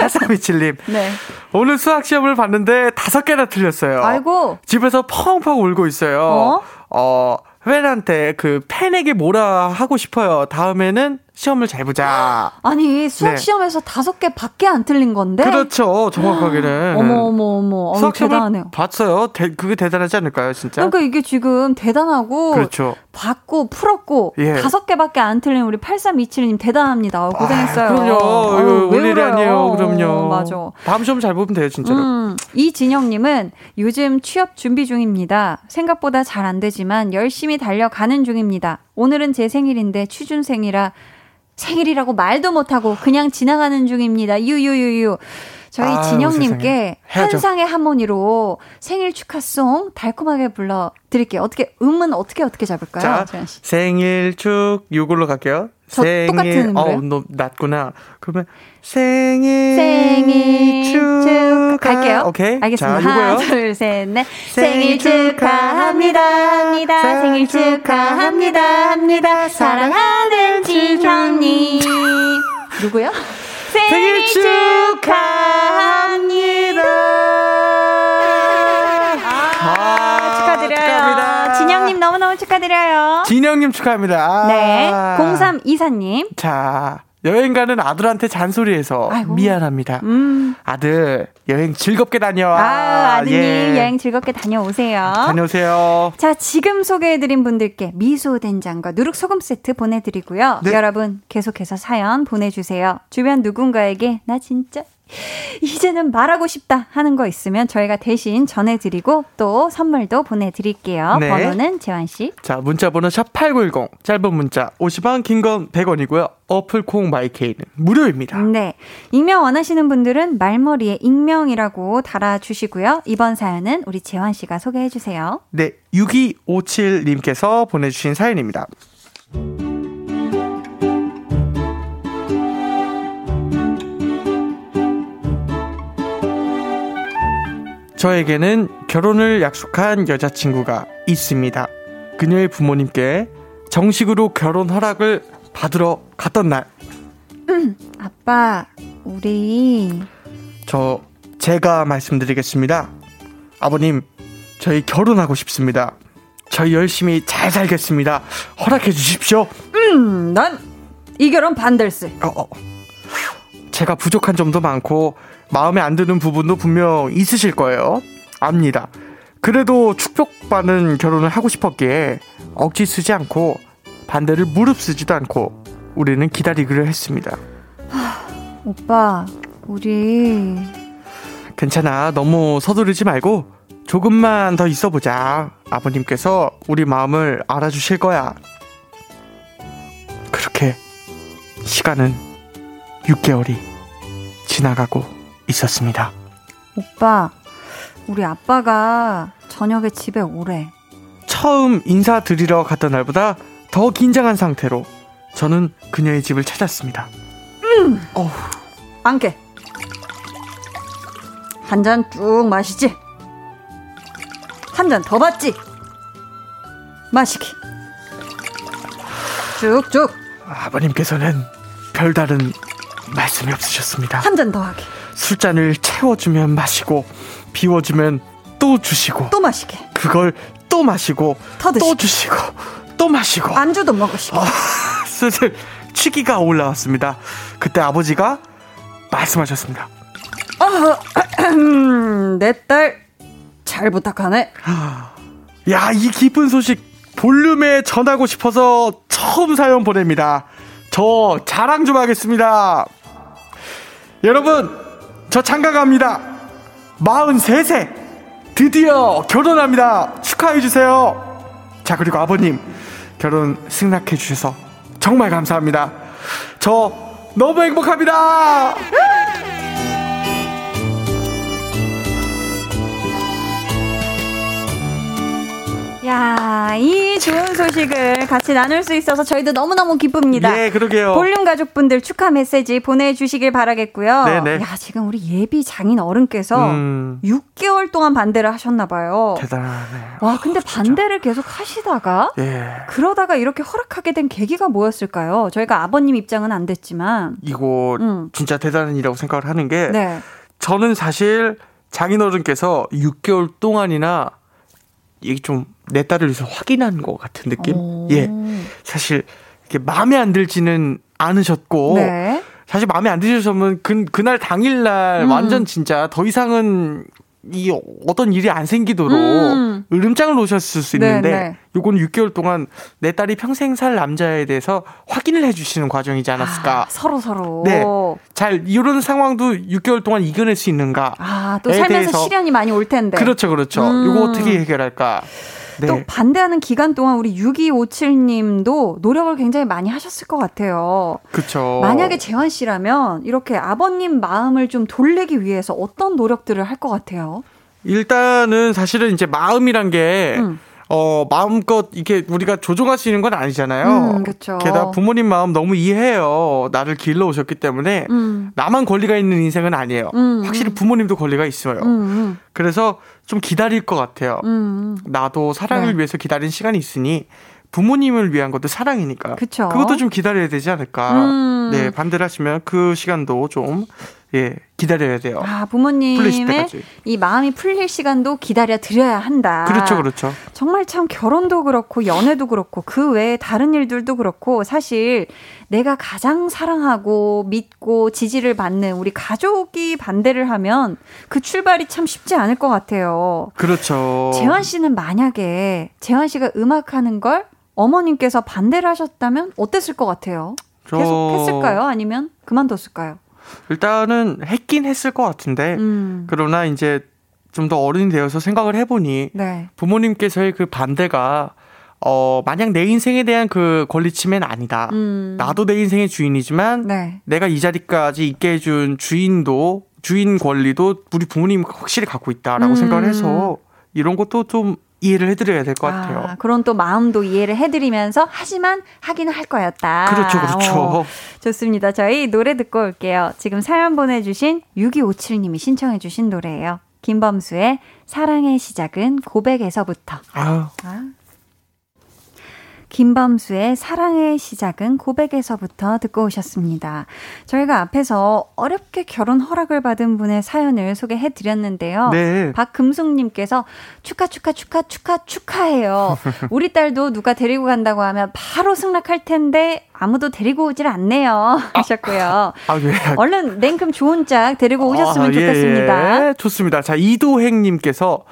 8327님. 네. 오늘 수학 시험을 봤는데 다섯 개나 틀렸어요. 아이고. 집에서 펑펑 울고 있어요. 어? 어, 회한테 그 팬에게 뭐라 하고 싶어요. 다음에는 시험을 잘 보자. <gasps> 아니 수학 네. 시험에서 다섯 개 밖에 안 틀린 건데. 그렇죠. 정확하게는. <gasps> 어머 어머 어머. 수학 시험을. 봤어요. 대, 그게 대단하지 않을까요, 진짜? 그러니까 이게 지금 대단하고. 그렇죠. 봤고 풀었고 예. 다섯 개밖에 안 틀린 우리 8327님 대단합니다. 고생했어요. 아, 그럼요. 어, 왜 일이 아니에요. 그럼요. 맞아. 다음 시험 잘 보면 돼요, 진짜로. 음, 이진영님은 요즘 취업 준비 중입니다. 생각보다 잘 안 되지만 열심히 달려가는 중입니다. 오늘은 제 생일인데 취준생이라 생일이라고 말도 못하고 그냥 지나가는 중입니다. 유유유유. 저희 아, 진영님께 한상의 하모니로 생일 축하송 달콤하게 불러 드릴게요. 어떻게, 음은 어떻게 어떻게 잡을까요? 자, 생일 축, 요걸로 갈게요. 저 생일, 똑같은 어, 너 낮구나. 그러면 생일, 생일 축하. 갈게요. 오케이. 알겠습니다. 자, 하나, 둘, 셋, 넷. 생일 축하합니다. 합니다. 생일 축하합니다. 합니다. 사랑하는 진형님. 누구요? 생일 축하합니다. 아, 축하드려요. 축하합니다. 진영님 너무너무 축하드려요. 진영님 축하합니다. 네. 0324님. 자. 여행 가는 아들한테 잔소리해서 아이고. 미안합니다. 음. 아들 여행 즐겁게 다녀. 아, 아드님 예. 여행 즐겁게 다녀오세요. 다녀오세요. 자, 지금 소개해드린 분들께 미소 된장과 누룩 소금 세트 보내드리고요. 네. 여러분 계속해서 사연 보내주세요. 주변 누군가에게 나 진짜 이제는 말하고 싶다 하는 거 있으면 저희가 대신 전해드리고 또 선물도 보내드릴게요. 네. 번호는 재환씨. 자, 문자 번호 샵8910. 짧은 문자 50원, 긴 건 100원이고요. 어플 콩 마이케이는 무료입니다. 네. 익명 원하시는 분들은 말머리에 익명이라고 달아주시고요. 이번 사연은 우리 재환씨가 소개해주세요. 네. 6257님께서 보내주신 사연입니다. 저에게는 결혼을 약속한 여자친구가 있습니다. 그녀의 부모님께 정식으로 결혼 허락을 받으러 갔던 날. 음, 아빠, 우리. 저, 제가 말씀드리겠습니다. 아버님, 저희 결혼하고 싶습니다. 저희 열심히 잘 살겠습니다. 허락해 주십시오. 음, 난 이 결혼 반댈세. 어, 어. 제가 부족한 점도 많고 마음에 안 드는 부분도 분명 있으실 거예요. 압니다. 그래도 축복받는 결혼을 하고 싶었기에 억지 쓰지 않고 반대를 무릅쓰지도 않고 우리는 기다리기로 했습니다. 하, 오빠, 우리 괜찮아. 너무 서두르지 말고 조금만 더 있어 보자. 아버님께서 우리 마음을 알아주실 거야. 그렇게 시간은 6개월이 지나가고 있었습니다. 오빠, 우리 아빠가 저녁에 집에 오래. 처음 인사드리러 갔던 날보다 더 긴장한 상태로 저는 그녀의 집을 찾았습니다. 음! 어후. 안게. 한잔 쭉 마시지. 한 잔 더 받지. 마시기. 쭉쭉. 아버님께서는 별다른 말씀이 없으셨습니다. 한 잔 더 하게. 술잔을 채워주면 마시고 비워주면 또 주시고 또 마시게. 그걸 또 마시고 또 주시고 또 마시고. 안주도 먹으시고 어, 슬슬 취기가 올라왔습니다. 그때 아버지가 말씀하셨습니다. 어, <clears throat> 내딸 잘 부탁하네. 야 이 기쁜 소식 볼륨에 전하고 싶어서 처음 사연 보냅니다. 저 자랑 좀 하겠습니다. 여러분 저 장가 갑니다. 43세. 드디어 결혼합니다. 축하해주세요. 자, 그리고 아버님, 결혼 승낙해 주셔서 정말 감사합니다. 저 너무 행복합니다. 야, 이 좋은 소식을 같이 나눌 수 있어서 저희도 너무너무 기쁩니다. 네, 그러게요. 볼륨 가족분들 축하 메시지 보내주시길 바라겠고요. 네네. 야, 지금 우리 예비 장인 어른께서 음. 6개월 동안 반대를 하셨나봐요. 대단하네. 와, 근데 반대를 계속 하시다가, 예. 그러다가 이렇게 허락하게 된 계기가 뭐였을까요? 저희가 아버님 입장은 안 됐지만. 이거 음. 진짜 대단한 일이라고 생각을 하는 게, 네. 저는 사실 장인 어른께서 6개월 동안이나 이게 좀 내 딸을 위해서 확인한 것 같은 느낌? 오. 예. 사실 이렇게 마음에 안 들지는 않으셨고 네. 사실 마음에 안 드셨으면 그, 그날 당일날 음. 완전 진짜 더 이상은 이 어떤 일이 안 생기도록 음. 으름장을 놓으셨을 수 있는데 네, 네. 요건 6개월 동안 내 딸이 평생 살 남자에 대해서 확인을 해주시는 과정이지 않았을까? 아, 서로 서로. 네. 잘 이런 상황도 6개월 동안 이겨낼 수 있는가? 아, 또 살면서 대해서. 시련이 많이 올 텐데. 그렇죠, 그렇죠. 음. 요거 어떻게 해결할까? 네. 또 반대하는 기간 동안 우리 6257님도 노력을 굉장히 많이 하셨을 것 같아요. 그렇죠. 만약에 재환 씨라면 이렇게 아버님 마음을 좀 돌리기 위해서 어떤 노력들을 할 것 같아요? 일단은 사실은 이제 마음이란 게 음. 어, 마음껏 이렇게 우리가 조종할 수 있는 건 아니잖아요. 음, 그쵸. 게다가 부모님 마음 너무 이해해요. 나를 길러 오셨기 때문에 음. 나만 권리가 있는 인생은 아니에요. 음, 확실히 부모님도 권리가 있어요. 음, 그래서 좀 기다릴 것 같아요. 음. 나도 사랑을 네. 위해서 기다린 시간이 있으니 부모님을 위한 것도 사랑이니까. 그쵸. 그것도 좀 기다려야 되지 않을까. 음. 네, 반대를 하시면 그 시간도 좀, 예, 기다려야 돼요. 아, 부모님의. 이 마음이 풀릴 시간도 기다려 드려야 한다. 그렇죠, 그렇죠. 정말 참 결혼도 그렇고 연애도 그렇고 그 외에 다른 일들도 그렇고 사실 내가 가장 사랑하고 믿고 지지를 받는 우리 가족이 반대를 하면 그 출발이 참 쉽지 않을 것 같아요. 그렇죠. 재환 씨는 만약에 재환 씨가 음악하는 걸 어머님께서 반대를 하셨다면 어땠을 것 같아요? 저- 계속 했을까요? 아니면 그만뒀을까요? 일단은 했긴 했을 것 같은데, 음. 그러나 이제 좀 더 어른이 되어서 생각을 해보니, 네. 부모님께서의 그 반대가, 어, 만약 내 인생에 대한 그 권리 침해는 아니다. 음. 나도 내 인생의 주인이지만, 네. 내가 이 자리까지 있게 해준 주인도 주인 권리도 우리 부모님 확실히 갖고 있다라고 음. 생각을 해서 이런 것도 좀 이해를 해드려야 될 것 같아요. 아, 그런 또 마음도 이해를 해드리면서 하지만 하기는 할 거였다. 그렇죠, 그렇죠. 어, 좋습니다. 저희 노래 듣고 올게요. 지금 사연 보내주신 6257님이 신청해주신 노래예요. 김범수의 사랑의 시작은 고백에서부터. 아유, 아. 김범수의 사랑의 시작은 고백에서부터 듣고 오셨습니다. 저희가 앞에서 어렵게 결혼 허락을 받은 분의 사연을 소개해 드렸는데요. 네. 박금숙님께서 축하, 축하, 축하, 축하, 축하해요. <laughs> 우리 딸도 누가 데리고 간다고 하면 바로 승낙할 텐데 아무도 데리고 오질 않네요. 하셨고요. <laughs> 아, 왜? 얼른 냉큼 좋은 짝 데리고 오셨으면 아, 예, 좋겠습니다. 예. 좋습니다. 자, 이도행님께서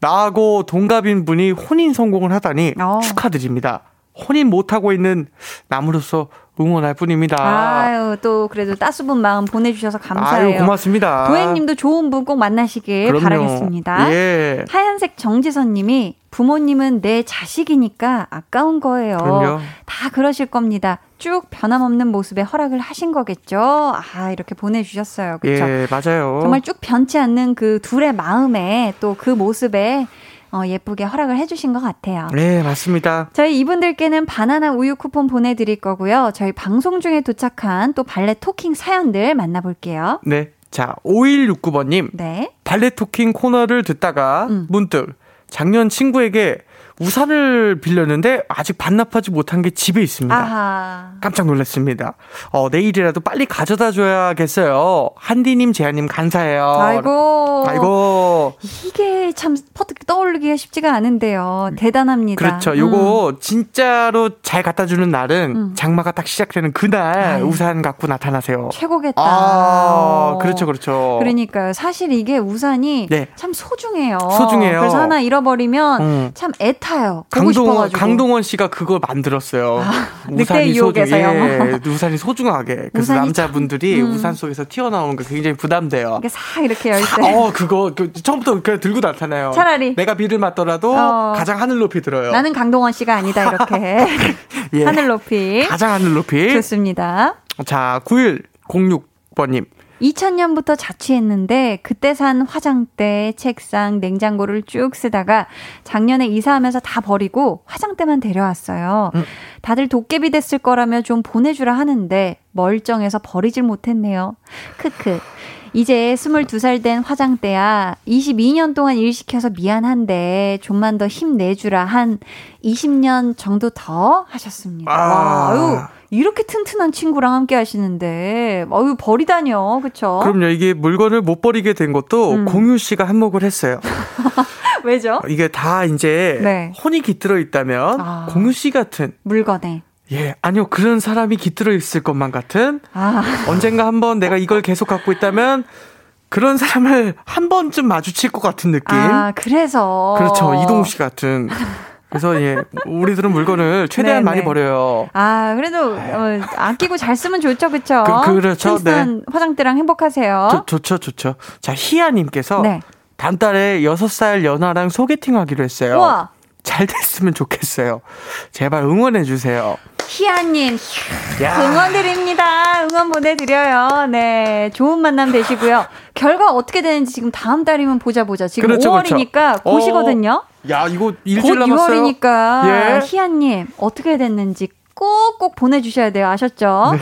나하고 동갑인 분이 혼인 성공을 하다니 어. 축하드립니다. 혼인 못하고 있는 남으로서 응원할 뿐입니다. 아유, 또 그래도 따스분 마음 보내주셔서 감사해요. 아유, 고맙습니다. 도행님도 좋은 분 꼭 만나시길 그럼요. 바라겠습니다. 예. 하얀색 정지선님이 부모님은 내 자식이니까 아까운 거예요. 그럼요. 다 그러실 겁니다. 쭉 변함없는 모습에 허락을 하신 거겠죠. 아 이렇게 보내주셨어요. 그렇죠. 예, 맞아요. 정말 쭉 변치 않는 그 둘의 마음에 또 그 모습에 어, 예쁘게 허락을 해주신 것 같아요. 네, 맞습니다. 저희 이분들께는 바나나 우유 쿠폰 보내드릴 거고요. 저희 방송 중에 도착한 또 발레 토킹 사연들 만나볼게요. 네. 자, 5169번님. 네. 발레 토킹 코너를 듣다가 음. 문득 작년 친구에게 우산을 빌렸는데 아직 반납하지 못한 게 집에 있습니다. 아하. 깜짝 놀랐습니다. 어, 내일이라도 빨리 가져다 줘야겠어요. 한디님, 재한님 감사해요. 아이고. 아이고. 이게 참 퍼뜩 떠올리기가 쉽지가 않은데요. 대단합니다. 그렇죠. 요거 진짜로 잘 갖다 주는 날은 음. 장마가 딱 시작되는 그날 아유. 우산 갖고 나타나세요. 최고겠다. 아, 어. 그렇죠, 그렇죠. 그러니까요. 사실 이게 우산이 네. 참 소중해요. 소중해요. 그래서 하나 잃어버리면 음. 참 애타 요. 보고 강동원. 강동원 씨가 그걸 만들었어요. 늑대 유혹에서요. 예, 우산이 소중하게. 그래서 우산이 남자분들이 참, 음. 우산 속에서 튀어나오는 게 굉장히 부담돼요. 이게 싹 이렇게 열 사- 때. 어, 그거, 그, 처음부터 그냥 들고 나타나요. 차라리. 내가 비를 맞더라도 어. 가장 하늘 높이 들어요. 나는 강동원 씨가 아니다 이렇게 <laughs> 예. 하늘 높이 가장 하늘 높이. 좋습니다. 자, 9106번님. 2000년부터 자취했는데 그때 산 화장대, 책상, 냉장고를 쭉 쓰다가 작년에 이사하면서 다 버리고 화장대만 데려왔어요. 다들 도깨비 됐을 거라며 좀 보내주라 하는데 멀쩡해서 버리질 못했네요. 크크. 이제 22살 된 화장대야 22년 동안 일 시켜서 미안한데 좀만 더 힘내주라 한 20년 정도 더 하셨습니다. 아. 와, 아유, 이렇게 튼튼한 친구랑 함께 하시는데, 어유 버리다뇨, 그쵸? 그럼요. 이게 물건을 못 버리게 된 것도 음. 공유 씨가 한몫을 했어요. <laughs> 왜죠? 이게 다 이제 네. 혼이 깃들어 있다면 아. 공유 씨 같은 물건에. 예 아니요 그런 사람이 깃들어 있을 것만 같은 아, 언젠가 한번 내가 이걸 계속 갖고 있다면 그런 사람을 한 번쯤 마주칠 것 같은 느낌. 아 그래서. 그렇죠 이동욱 씨 같은. 그래서 예 우리들은 물건을 최대한 네, 많이 네. 버려요. 아, 그래도, 어, 아끼고 잘 쓰면 좋죠, 그쵸? 그- 그렇죠, 튼튼한 화장대랑 행복하세요. 좋, 좋죠 좋죠. 자 희아님께서 네. 다음 달에 6살 연하랑 소개팅 하기로 했어요. 우와. 잘 됐으면 좋겠어요. 제발 응원해 주세요. 희아님, 응원드립니다. 응원 보내드려요. 네. 좋은 만남 되시고요. 결과 어떻게 되는지 지금 다음 달이면 보자 보자. 지금 그렇죠, 5월이니까 그렇죠. 곧이거든요. 어, 야, 이거 일주일 남았어요. 6월이니까. 예. 희아님, 어떻게 됐는지 꼭꼭 보내주셔야 돼요. 아셨죠? 네.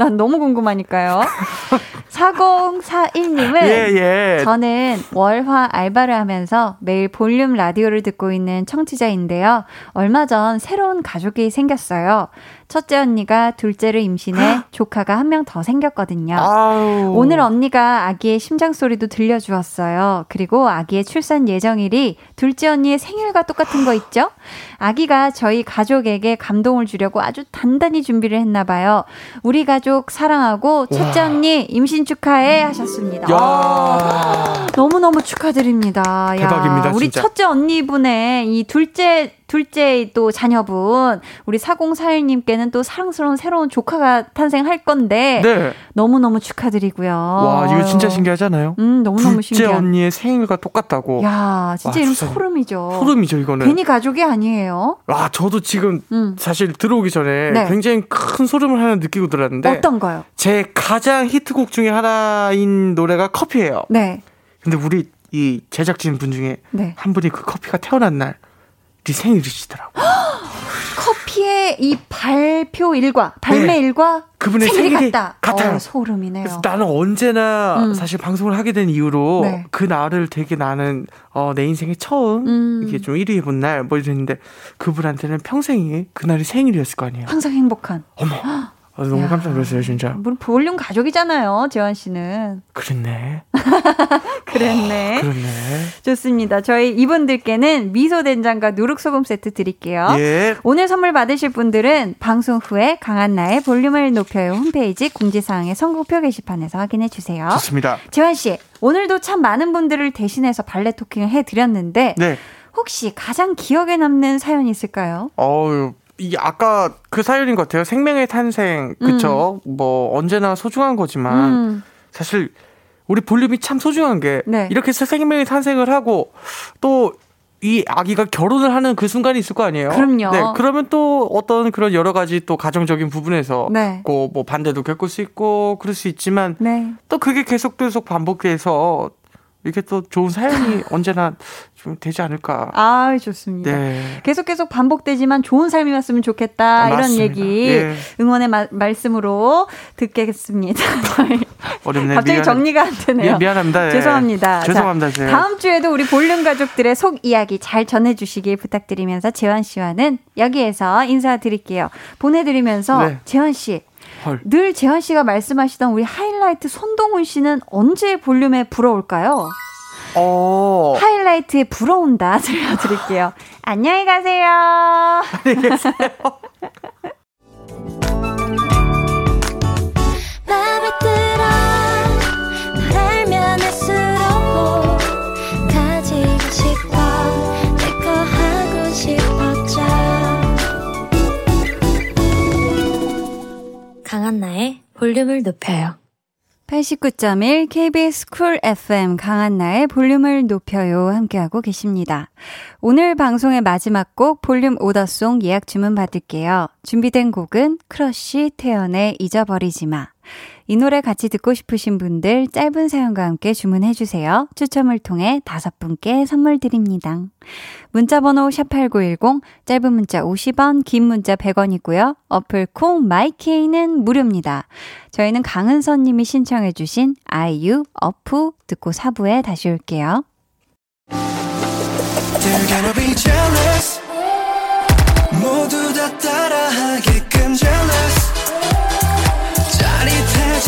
난 너무 궁금하니까요. <laughs> 4041님은 예, 예. 저는 월화 알바를 하면서 매일 볼륨 라디오를 듣고 있는 청취자인데요. 얼마 전 새로운 가족이 생겼어요. 첫째 언니가 둘째를 임신해 조카가 한 명 더 생겼거든요. 아우. 오늘 언니가 아기의 심장 소리도 들려주었어요. 그리고 아기의 출산 예정일이 둘째 언니의 생일과 똑같은 거 있죠? 아기가 저희 가족에게 감동을 주려고 아주 단단히 준비를 했나 봐요. 우리 가족 사랑하고 첫째 와. 언니 임신 축하해 하셨습니다. 아, 너무너무 축하드립니다. 대박입니다. 야, 우리 진짜. 첫째 언니분의 이 둘째 둘째 또 자녀분 우리 4041님께는 또 사랑스러운 새로운 조카가 탄생할 건데 네. 너무너무 축하드리고요. 와 이거 진짜 신기하잖아요. 음 너무너무. 둘째 언니의 생일과 똑같다고. 야 진짜 와, 이런 소름이죠. 소름이죠 이거는. 괜히 가족이 아니에요. 와 저도 지금 음. 사실 들어오기 전에 네. 굉장히 큰 소름을 하나 느끼고 들었는데 어떤가요? 제 가장 히트곡 중에 하나인 노래가 커피예요. 네. 근데 우리 이 제작진 분 중에 네. 한 분이 그 커피가 태어난 날 네 생일이시더라고. <gasps> 커피의 이 발표 일과 발매 네. 일과 그분의 생일이, 생일이 같다. 같아요. 어, 소름이네요. 그래서 나는 언제나 음. 사실 방송을 하게 된 이후로 네. 그 날을 되게 나는 어, 내 인생에 처음 음. 이게 좀 1위 해본 날 뭐 이랬는데 그분한테는 평생이 그날이 생일이었을 거 아니에요. 항상 행복한. 어머. <gasps> 아, 너무 깜짝 놀랐어요, 진짜. 물론 볼륨 가족이잖아요, 재환 씨는. 그랬네. 그랬네. 어, 그랬네. 좋습니다. 저희 이분들께는 미소 된장과 누룩 소금 세트 드릴게요. 예. 오늘 선물 받으실 분들은 방송 후에 강한 나의 볼륨을 높여요 홈페이지 공지사항의 선곡표 게시판에서 확인해 주세요. 좋습니다. 재환 씨, 오늘도 참 많은 분들을 대신해서 발레 토킹을 해 드렸는데. 네. 혹시 가장 기억에 남는 사연이 있을까요? 어유 이 아까 그 사연인 것 같아요. 생명의 탄생, 그쵸? 음. 뭐 언제나 소중한 거지만 음. 사실 우리 볼륨이 참 소중한 게 네. 이렇게 생명의 탄생을 하고 또 이 아기가 결혼을 하는 그 순간이 있을 거 아니에요. 그럼요. 네, 그러면 또 어떤 그런 여러 가지 또 가정적인 부분에서 네. 뭐 반대도 겪을 수 있고 그럴 수 있지만 네. 또 그게 계속 계속 반복돼서 이렇게 또 좋은 사연이 <laughs> 언제나 좀 되지 않을까. 아, 좋습니다. 네. 계속 계속 반복되지만 좋은 삶이 왔으면 좋겠다. 아, 이런 맞습니다. 얘기 예. 응원의 마, 말씀으로 듣겠습니다. <laughs> 어렵네. 갑자기 미안, 정리가 안 되네요. 미, 안합니다 예. 죄송합니다. 죄송합니다. 자, 다음 주에도 우리 볼륨 가족들의 속 이야기 잘 전해주시길 부탁드리면서 재환 씨와는 여기에서 인사드릴게요. 보내드리면서 네. 재환 씨 헐. 늘 재환 씨가 말씀하시던 우리 하이라이트 손동훈 씨는 언제 볼륨에 불어올까요? 어. 하이라이트에 불어온다 <laughs> 들려드릴게요. 안녕히 가세요. 안녕히 계세요. 강한나의 볼륨을 높여요. 89.1 KBS 쿨 FM 강한나의 볼륨을 높여요 함께하고 계십니다. 오늘 방송의 마지막 곡 볼륨 order song 예약 주문 받을게요. 준비된 곡은 크러쉬 태연의 잊어버리지 마. 이 노래 같이 듣고 싶으신 분들 짧은 사연과 함께 주문해 주세요. 추첨을 통해 다섯 분께 선물 드립니다. 문자 번호 샵8910 짧은 문자 50원, 긴 문자 100원이고요. 어플 콩 마이케이는 무료입니다. 저희는 강은선 님이 신청해 주신 아이유 어프 듣고 4부에 다시 올게요. 모두 다 따라하게끔 jealous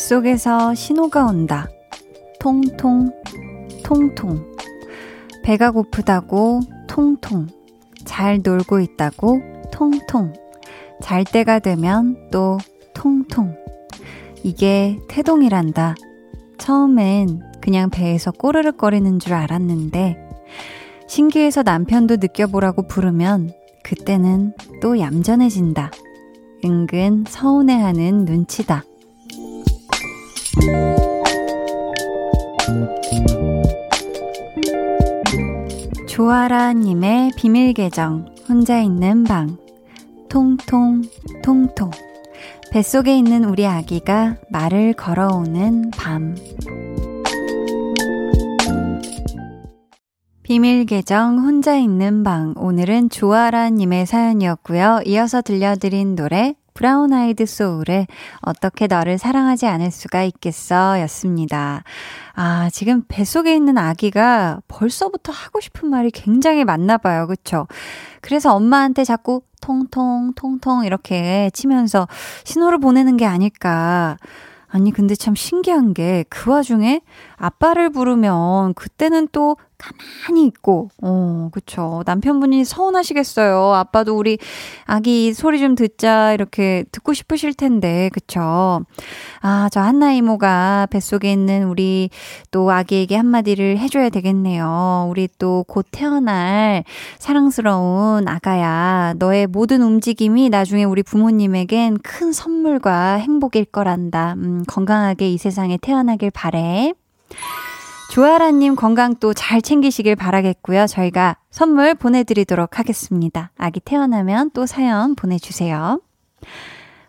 뱃속에서 신호가 온다. 통통, 통통. 배가 고프다고, 통통. 잘 놀고 있다고, 통통. 잘 때가 되면 또, 통통. 이게 태동이란다. 처음엔 그냥 배에서 꼬르륵거리는 줄 알았는데, 신기해서 남편도 느껴보라고 부르면, 그때는 또 얌전해진다. 은근 서운해하는 눈치다. 조아라님의 비밀 계정, 혼자 있는 방. 통통, 통통. 뱃속에 있는 우리 아기가 말을 걸어오는 밤. 비밀 계정 혼자 있는 방. 오늘은 조아라님의 사연이었고요. 이어서 들려드린 노래 브라운 아이드 소울의 어떻게 너를 사랑하지 않을 수가 있겠어 였습니다. 아, 지금 뱃속에 있는 아기가 벌써부터 하고 싶은 말이 굉장히 많나 봐요. 그쵸? 그래서 엄마한테 자꾸 통통, 통통 이렇게 치면서 신호를 보내는 게 아닐까. 아니, 근데 참 신기한 게 그 와중에 아빠를 부르면 그때는 또 가만히 있고, 어, 그쵸. 남편분이 서운하시겠어요. 아빠도 우리 아기 소리 좀 듣자, 이렇게 듣고 싶으실 텐데, 그쵸. 아, 저 한나 이모가 뱃속에 있는 우리 또 아기에게 한마디를 해줘야 되겠네요. 우리 또 곧 태어날 사랑스러운 아가야. 너의 모든 움직임이 나중에 우리 부모님에겐 큰 선물과 행복일 거란다. 음, 건강하게 이 세상에 태어나길 바래. 조아라님 건강 또 잘 챙기시길 바라겠고요. 저희가 선물 보내드리도록 하겠습니다. 아기 태어나면 또 사연 보내주세요.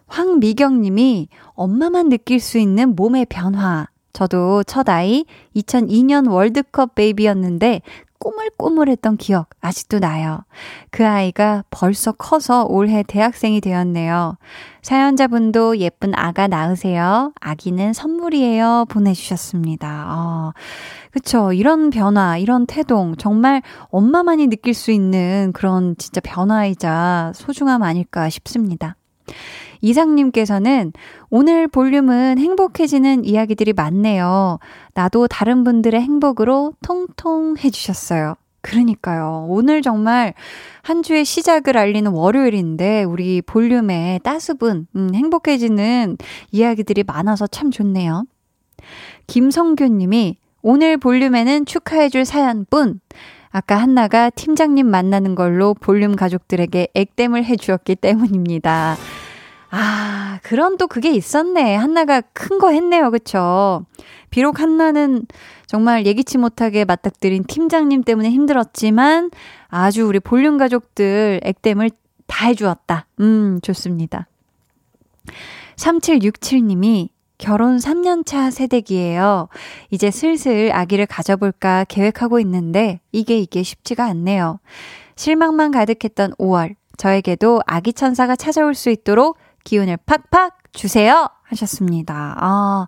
황미경님이 엄마만 느낄 수 있는 몸의 변화. 저도 첫 아이 2002년 월드컵 베이비였는데 꼬물꼬물했던 기억 아직도 나요. 그 아이가 벌써 커서 올해 대학생이 되었네요. 사연자분도 예쁜 아가 낳으세요. 아기는 선물이에요. 보내주셨습니다. 어, 그쵸. 이런 변화, 이런 태동, 정말 엄마만이 느낄 수 있는 그런 진짜 변화이자 소중함 아닐까 싶습니다. 이상님께서는 오늘 볼륨은 행복해지는 이야기들이 많네요. 나도 다른 분들의 행복으로 통통 해주셨어요. 그러니까요. 오늘 정말 한 주의 시작을 알리는 월요일인데, 우리 볼륨에 따스분, 음, 행복해지는 이야기들이 많아서 참 좋네요. 김성규 님이 오늘 볼륨에는 축하해줄 사연뿐. 아까 한나가 팀장님 만나는 걸로 볼륨 가족들에게 액땜을 해주었기 때문입니다. 아, 그런 또 그게 있었네. 한나가 큰 거 했네요. 그쵸? 비록 한나는 정말 예기치 못하게 맞닥뜨린 팀장님 때문에 힘들었지만 아주 우리 볼륨 가족들 액땜을 다 해주었다. 음, 좋습니다. 3767님이 결혼 3년차 세대기예요. 이제 슬슬 아기를 가져볼까 계획하고 있는데 이게 이게 쉽지가 않네요. 실망만 가득했던 5월. 저에게도 아기 천사가 찾아올 수 있도록 기운을 팍팍 주세요! 하셨습니다. 아,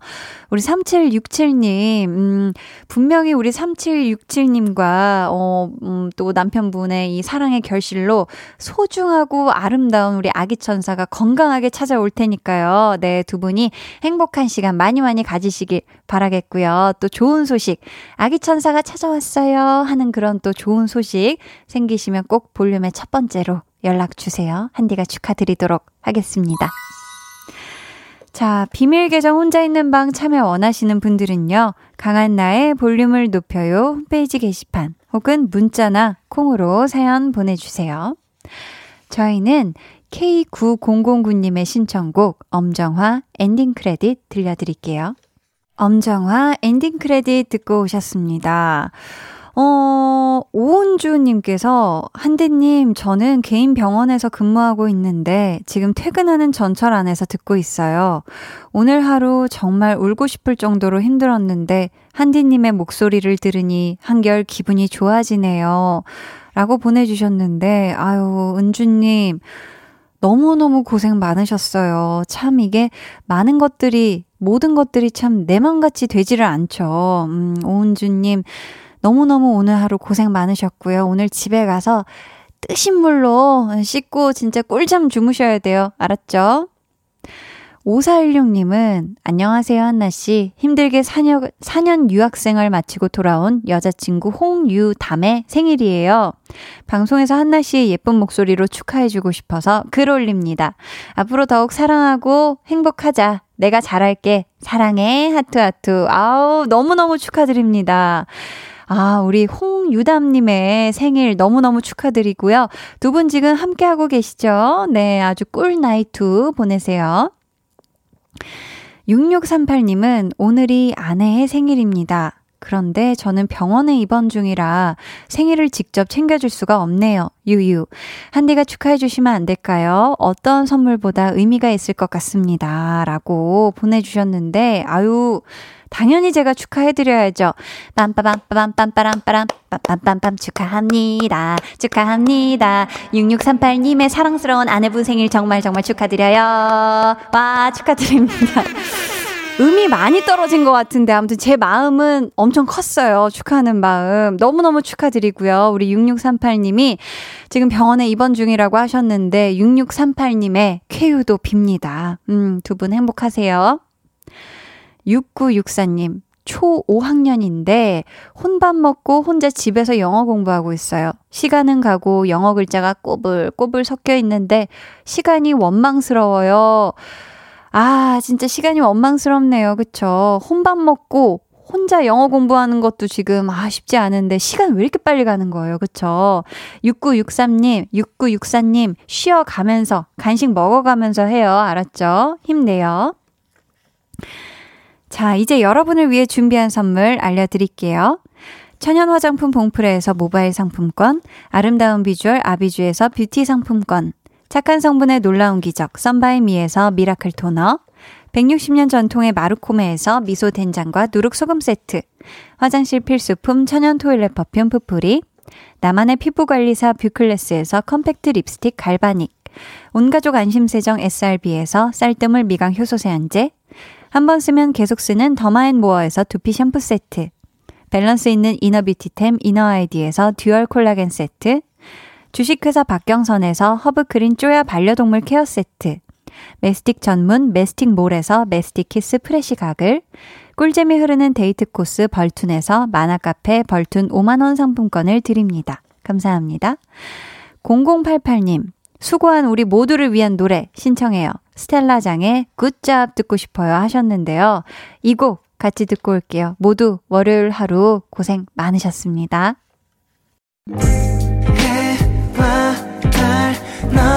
우리 3767님, 음, 분명히 우리 3767님과, 어, 음, 또 남편분의 이 사랑의 결실로 소중하고 아름다운 우리 아기 천사가 건강하게 찾아올 테니까요. 네, 두 분이 행복한 시간 많이 많이 가지시길 바라겠고요. 또 좋은 소식, 아기 천사가 찾아왔어요. 하는 그런 또 좋은 소식 생기시면 꼭 볼륨의 첫 번째로 연락 주세요. 한디가 축하드리도록 하겠습니다. 자, 비밀 계정 혼자 있는 방 참여 원하시는 분들은요, 강한 나의 볼륨을 높여요 홈페이지 게시판 혹은 문자나 콩으로 사연 보내주세요. 저희는 K9009님의 신청곡 엄정화 엔딩 크레딧 들려드릴게요. 엄정화 엔딩 크레딧 듣고 오셨습니다. 어, 오은주님께서, 한디님, 저는 개인 병원에서 근무하고 있는데, 지금 퇴근하는 전철 안에서 듣고 있어요. 오늘 하루 정말 울고 싶을 정도로 힘들었는데, 한디님의 목소리를 들으니 한결 기분이 좋아지네요. 라고 보내주셨는데, 아유, 은주님, 너무너무 고생 많으셨어요. 참 이게 많은 것들이, 모든 것들이 참 내 맘같이 되지를 않죠. 음, 오은주님, 너무너무 오늘 하루 고생 많으셨고요. 오늘 집에 가서 뜨신 물로 씻고 진짜 꿀잠 주무셔야 돼요. 알았죠? 5416님은 안녕하세요 한나씨 힘들게 4년, 4년 유학생활 마치고 돌아온 여자친구 홍유담의 생일이에요. 방송에서 한나씨의 예쁜 목소리로 축하해주고 싶어서 글 올립니다. 앞으로 더욱 사랑하고 행복하자. 내가 잘할게. 사랑해. 하트하트. 아우 너무너무 축하드립니다. 아, 우리 홍유담님의 생일 너무너무 축하드리고요. 두 분 지금 함께하고 계시죠? 네, 아주 꿀 나이트 보내세요. 6638님은 오늘이 아내의 생일입니다. 그런데 저는 병원에 입원 중이라 생일을 직접 챙겨줄 수가 없네요. 유유. 한디가 축하해 주시면 안 될까요? 어떤 선물보다 의미가 있을 것 같습니다. 라고 보내주셨는데, 아유, 당연히 제가 축하해드려야죠. 빰빠밤빠밤빰빠람빠람 빰빰빰빰 축하합니다. 축하합니다. 6638님의 사랑스러운 아내분 생일 정말 정말 축하드려요. 와 축하드립니다. 음이 많이 떨어진 것 같은데 아무튼 제 마음은 엄청 컸어요. 축하하는 마음. 너무너무 축하드리고요. 우리 6638님이 지금 병원에 입원 중이라고 하셨는데 6638님의 쾌유도 빕니다. 음, 두 분 행복하세요. 6964님, 초 5학년인데 혼밥 먹고 혼자 집에서 영어 공부하고 있어요. 시간은 가고 영어 글자가 꼬불꼬불 섞여 있는데 시간이 원망스러워요. 아, 진짜 시간이 원망스럽네요. 그쵸? 혼밥 먹고 혼자 영어 공부하는 것도 지금 아 쉽지 않은데 시간 왜 이렇게 빨리 가는 거예요. 그쵸? 6963님, 6964님 쉬어가면서 간식 먹어가면서 해요. 알았죠? 힘내요. 자, 이제 여러분을 위해 준비한 선물 알려드릴게요. 천연 화장품 봉프레에서 모바일 상품권, 아름다운 비주얼 아비주에서 뷰티 상품권, 착한 성분의 놀라운 기적 썬바이미에서 miracle toner, 160년 전통의 마루코메에서 미소 된장과 누룩 소금 세트, 화장실 필수품 천연 toilet perfume 푸풀이, 나만의 피부관리사 뷰클래스에서 compact 립스틱 galvanic, 온가족 안심세정 SRB에서 쌀뜨물 미강 효소 세안제, 한 번 쓰면 계속 쓰는 더마앤모어에서 두피 샴푸 세트. 밸런스 있는 inner beauty템 이너아이디에서 dual 콜라겐 세트. 주식회사 박경선에서 허브크린 쪼야 반려동물 care 세트. 메스틱 전문 메스틱몰에서 메스틱 kiss fresh 가글. 꿀잼이 흐르는 데이트 코스 벌툰에서 만화카페 벌툰 5만원 상품권을 드립니다. 감사합니다. 0088님, 수고한 우리 모두를 위한 노래 신청해요. 스텔라장의 굿잡 듣고 싶어요 하셨는데요. 이 곡 같이 듣고 올게요. 모두 월요일 하루 고생 많으셨습니다.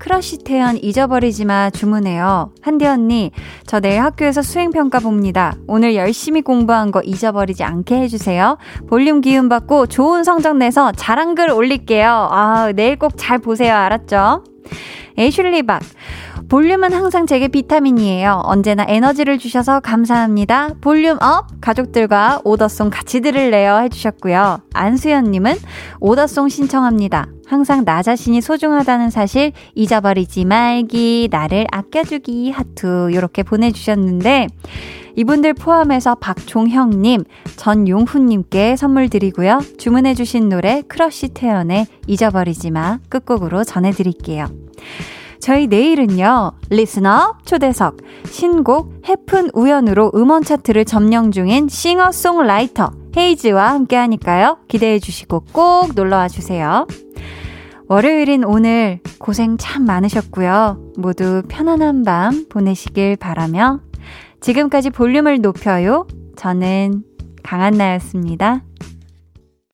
크러쉬 태연 잊어버리지 마 주문해요. 한디 언니, 저 내일 학교에서 수행평가 봅니다. 오늘 열심히 공부한 거 잊어버리지 않게 해주세요. 볼륨 기운 받고 좋은 성적 내서 자랑글 올릴게요. 아, 내일 꼭 잘 보세요. 알았죠? 애슐리 박. 볼륨은 항상 제게 비타민이에요. 언제나 에너지를 주셔서 감사합니다. 볼륨 up! 가족들과 order song 같이 들을래요? 해주셨고요. 안수연님은 order song 신청합니다. 항상 나 자신이 소중하다는 사실 잊어버리지 말기, 나를 아껴주기, 하트. 이렇게 보내주셨는데, 이분들 포함해서 박종형님, 전용훈님께 선물 드리고요. 주문해주신 노래 크러쉬 태연의 잊어버리지 마 끝곡으로 전해드릴게요. 저희 내일은요, 리스너 초대석, 신곡 해픈 우연으로 음원 차트를 점령 중인 싱어송라이터 헤이즈와 함께 하니까요. 기대해 주시고 꼭 놀러 와 주세요. 월요일인 오늘 고생 참 많으셨고요. 모두 편안한 밤 보내시길 바라며 지금까지 볼륨을 높여요. 저는 강한나였습니다.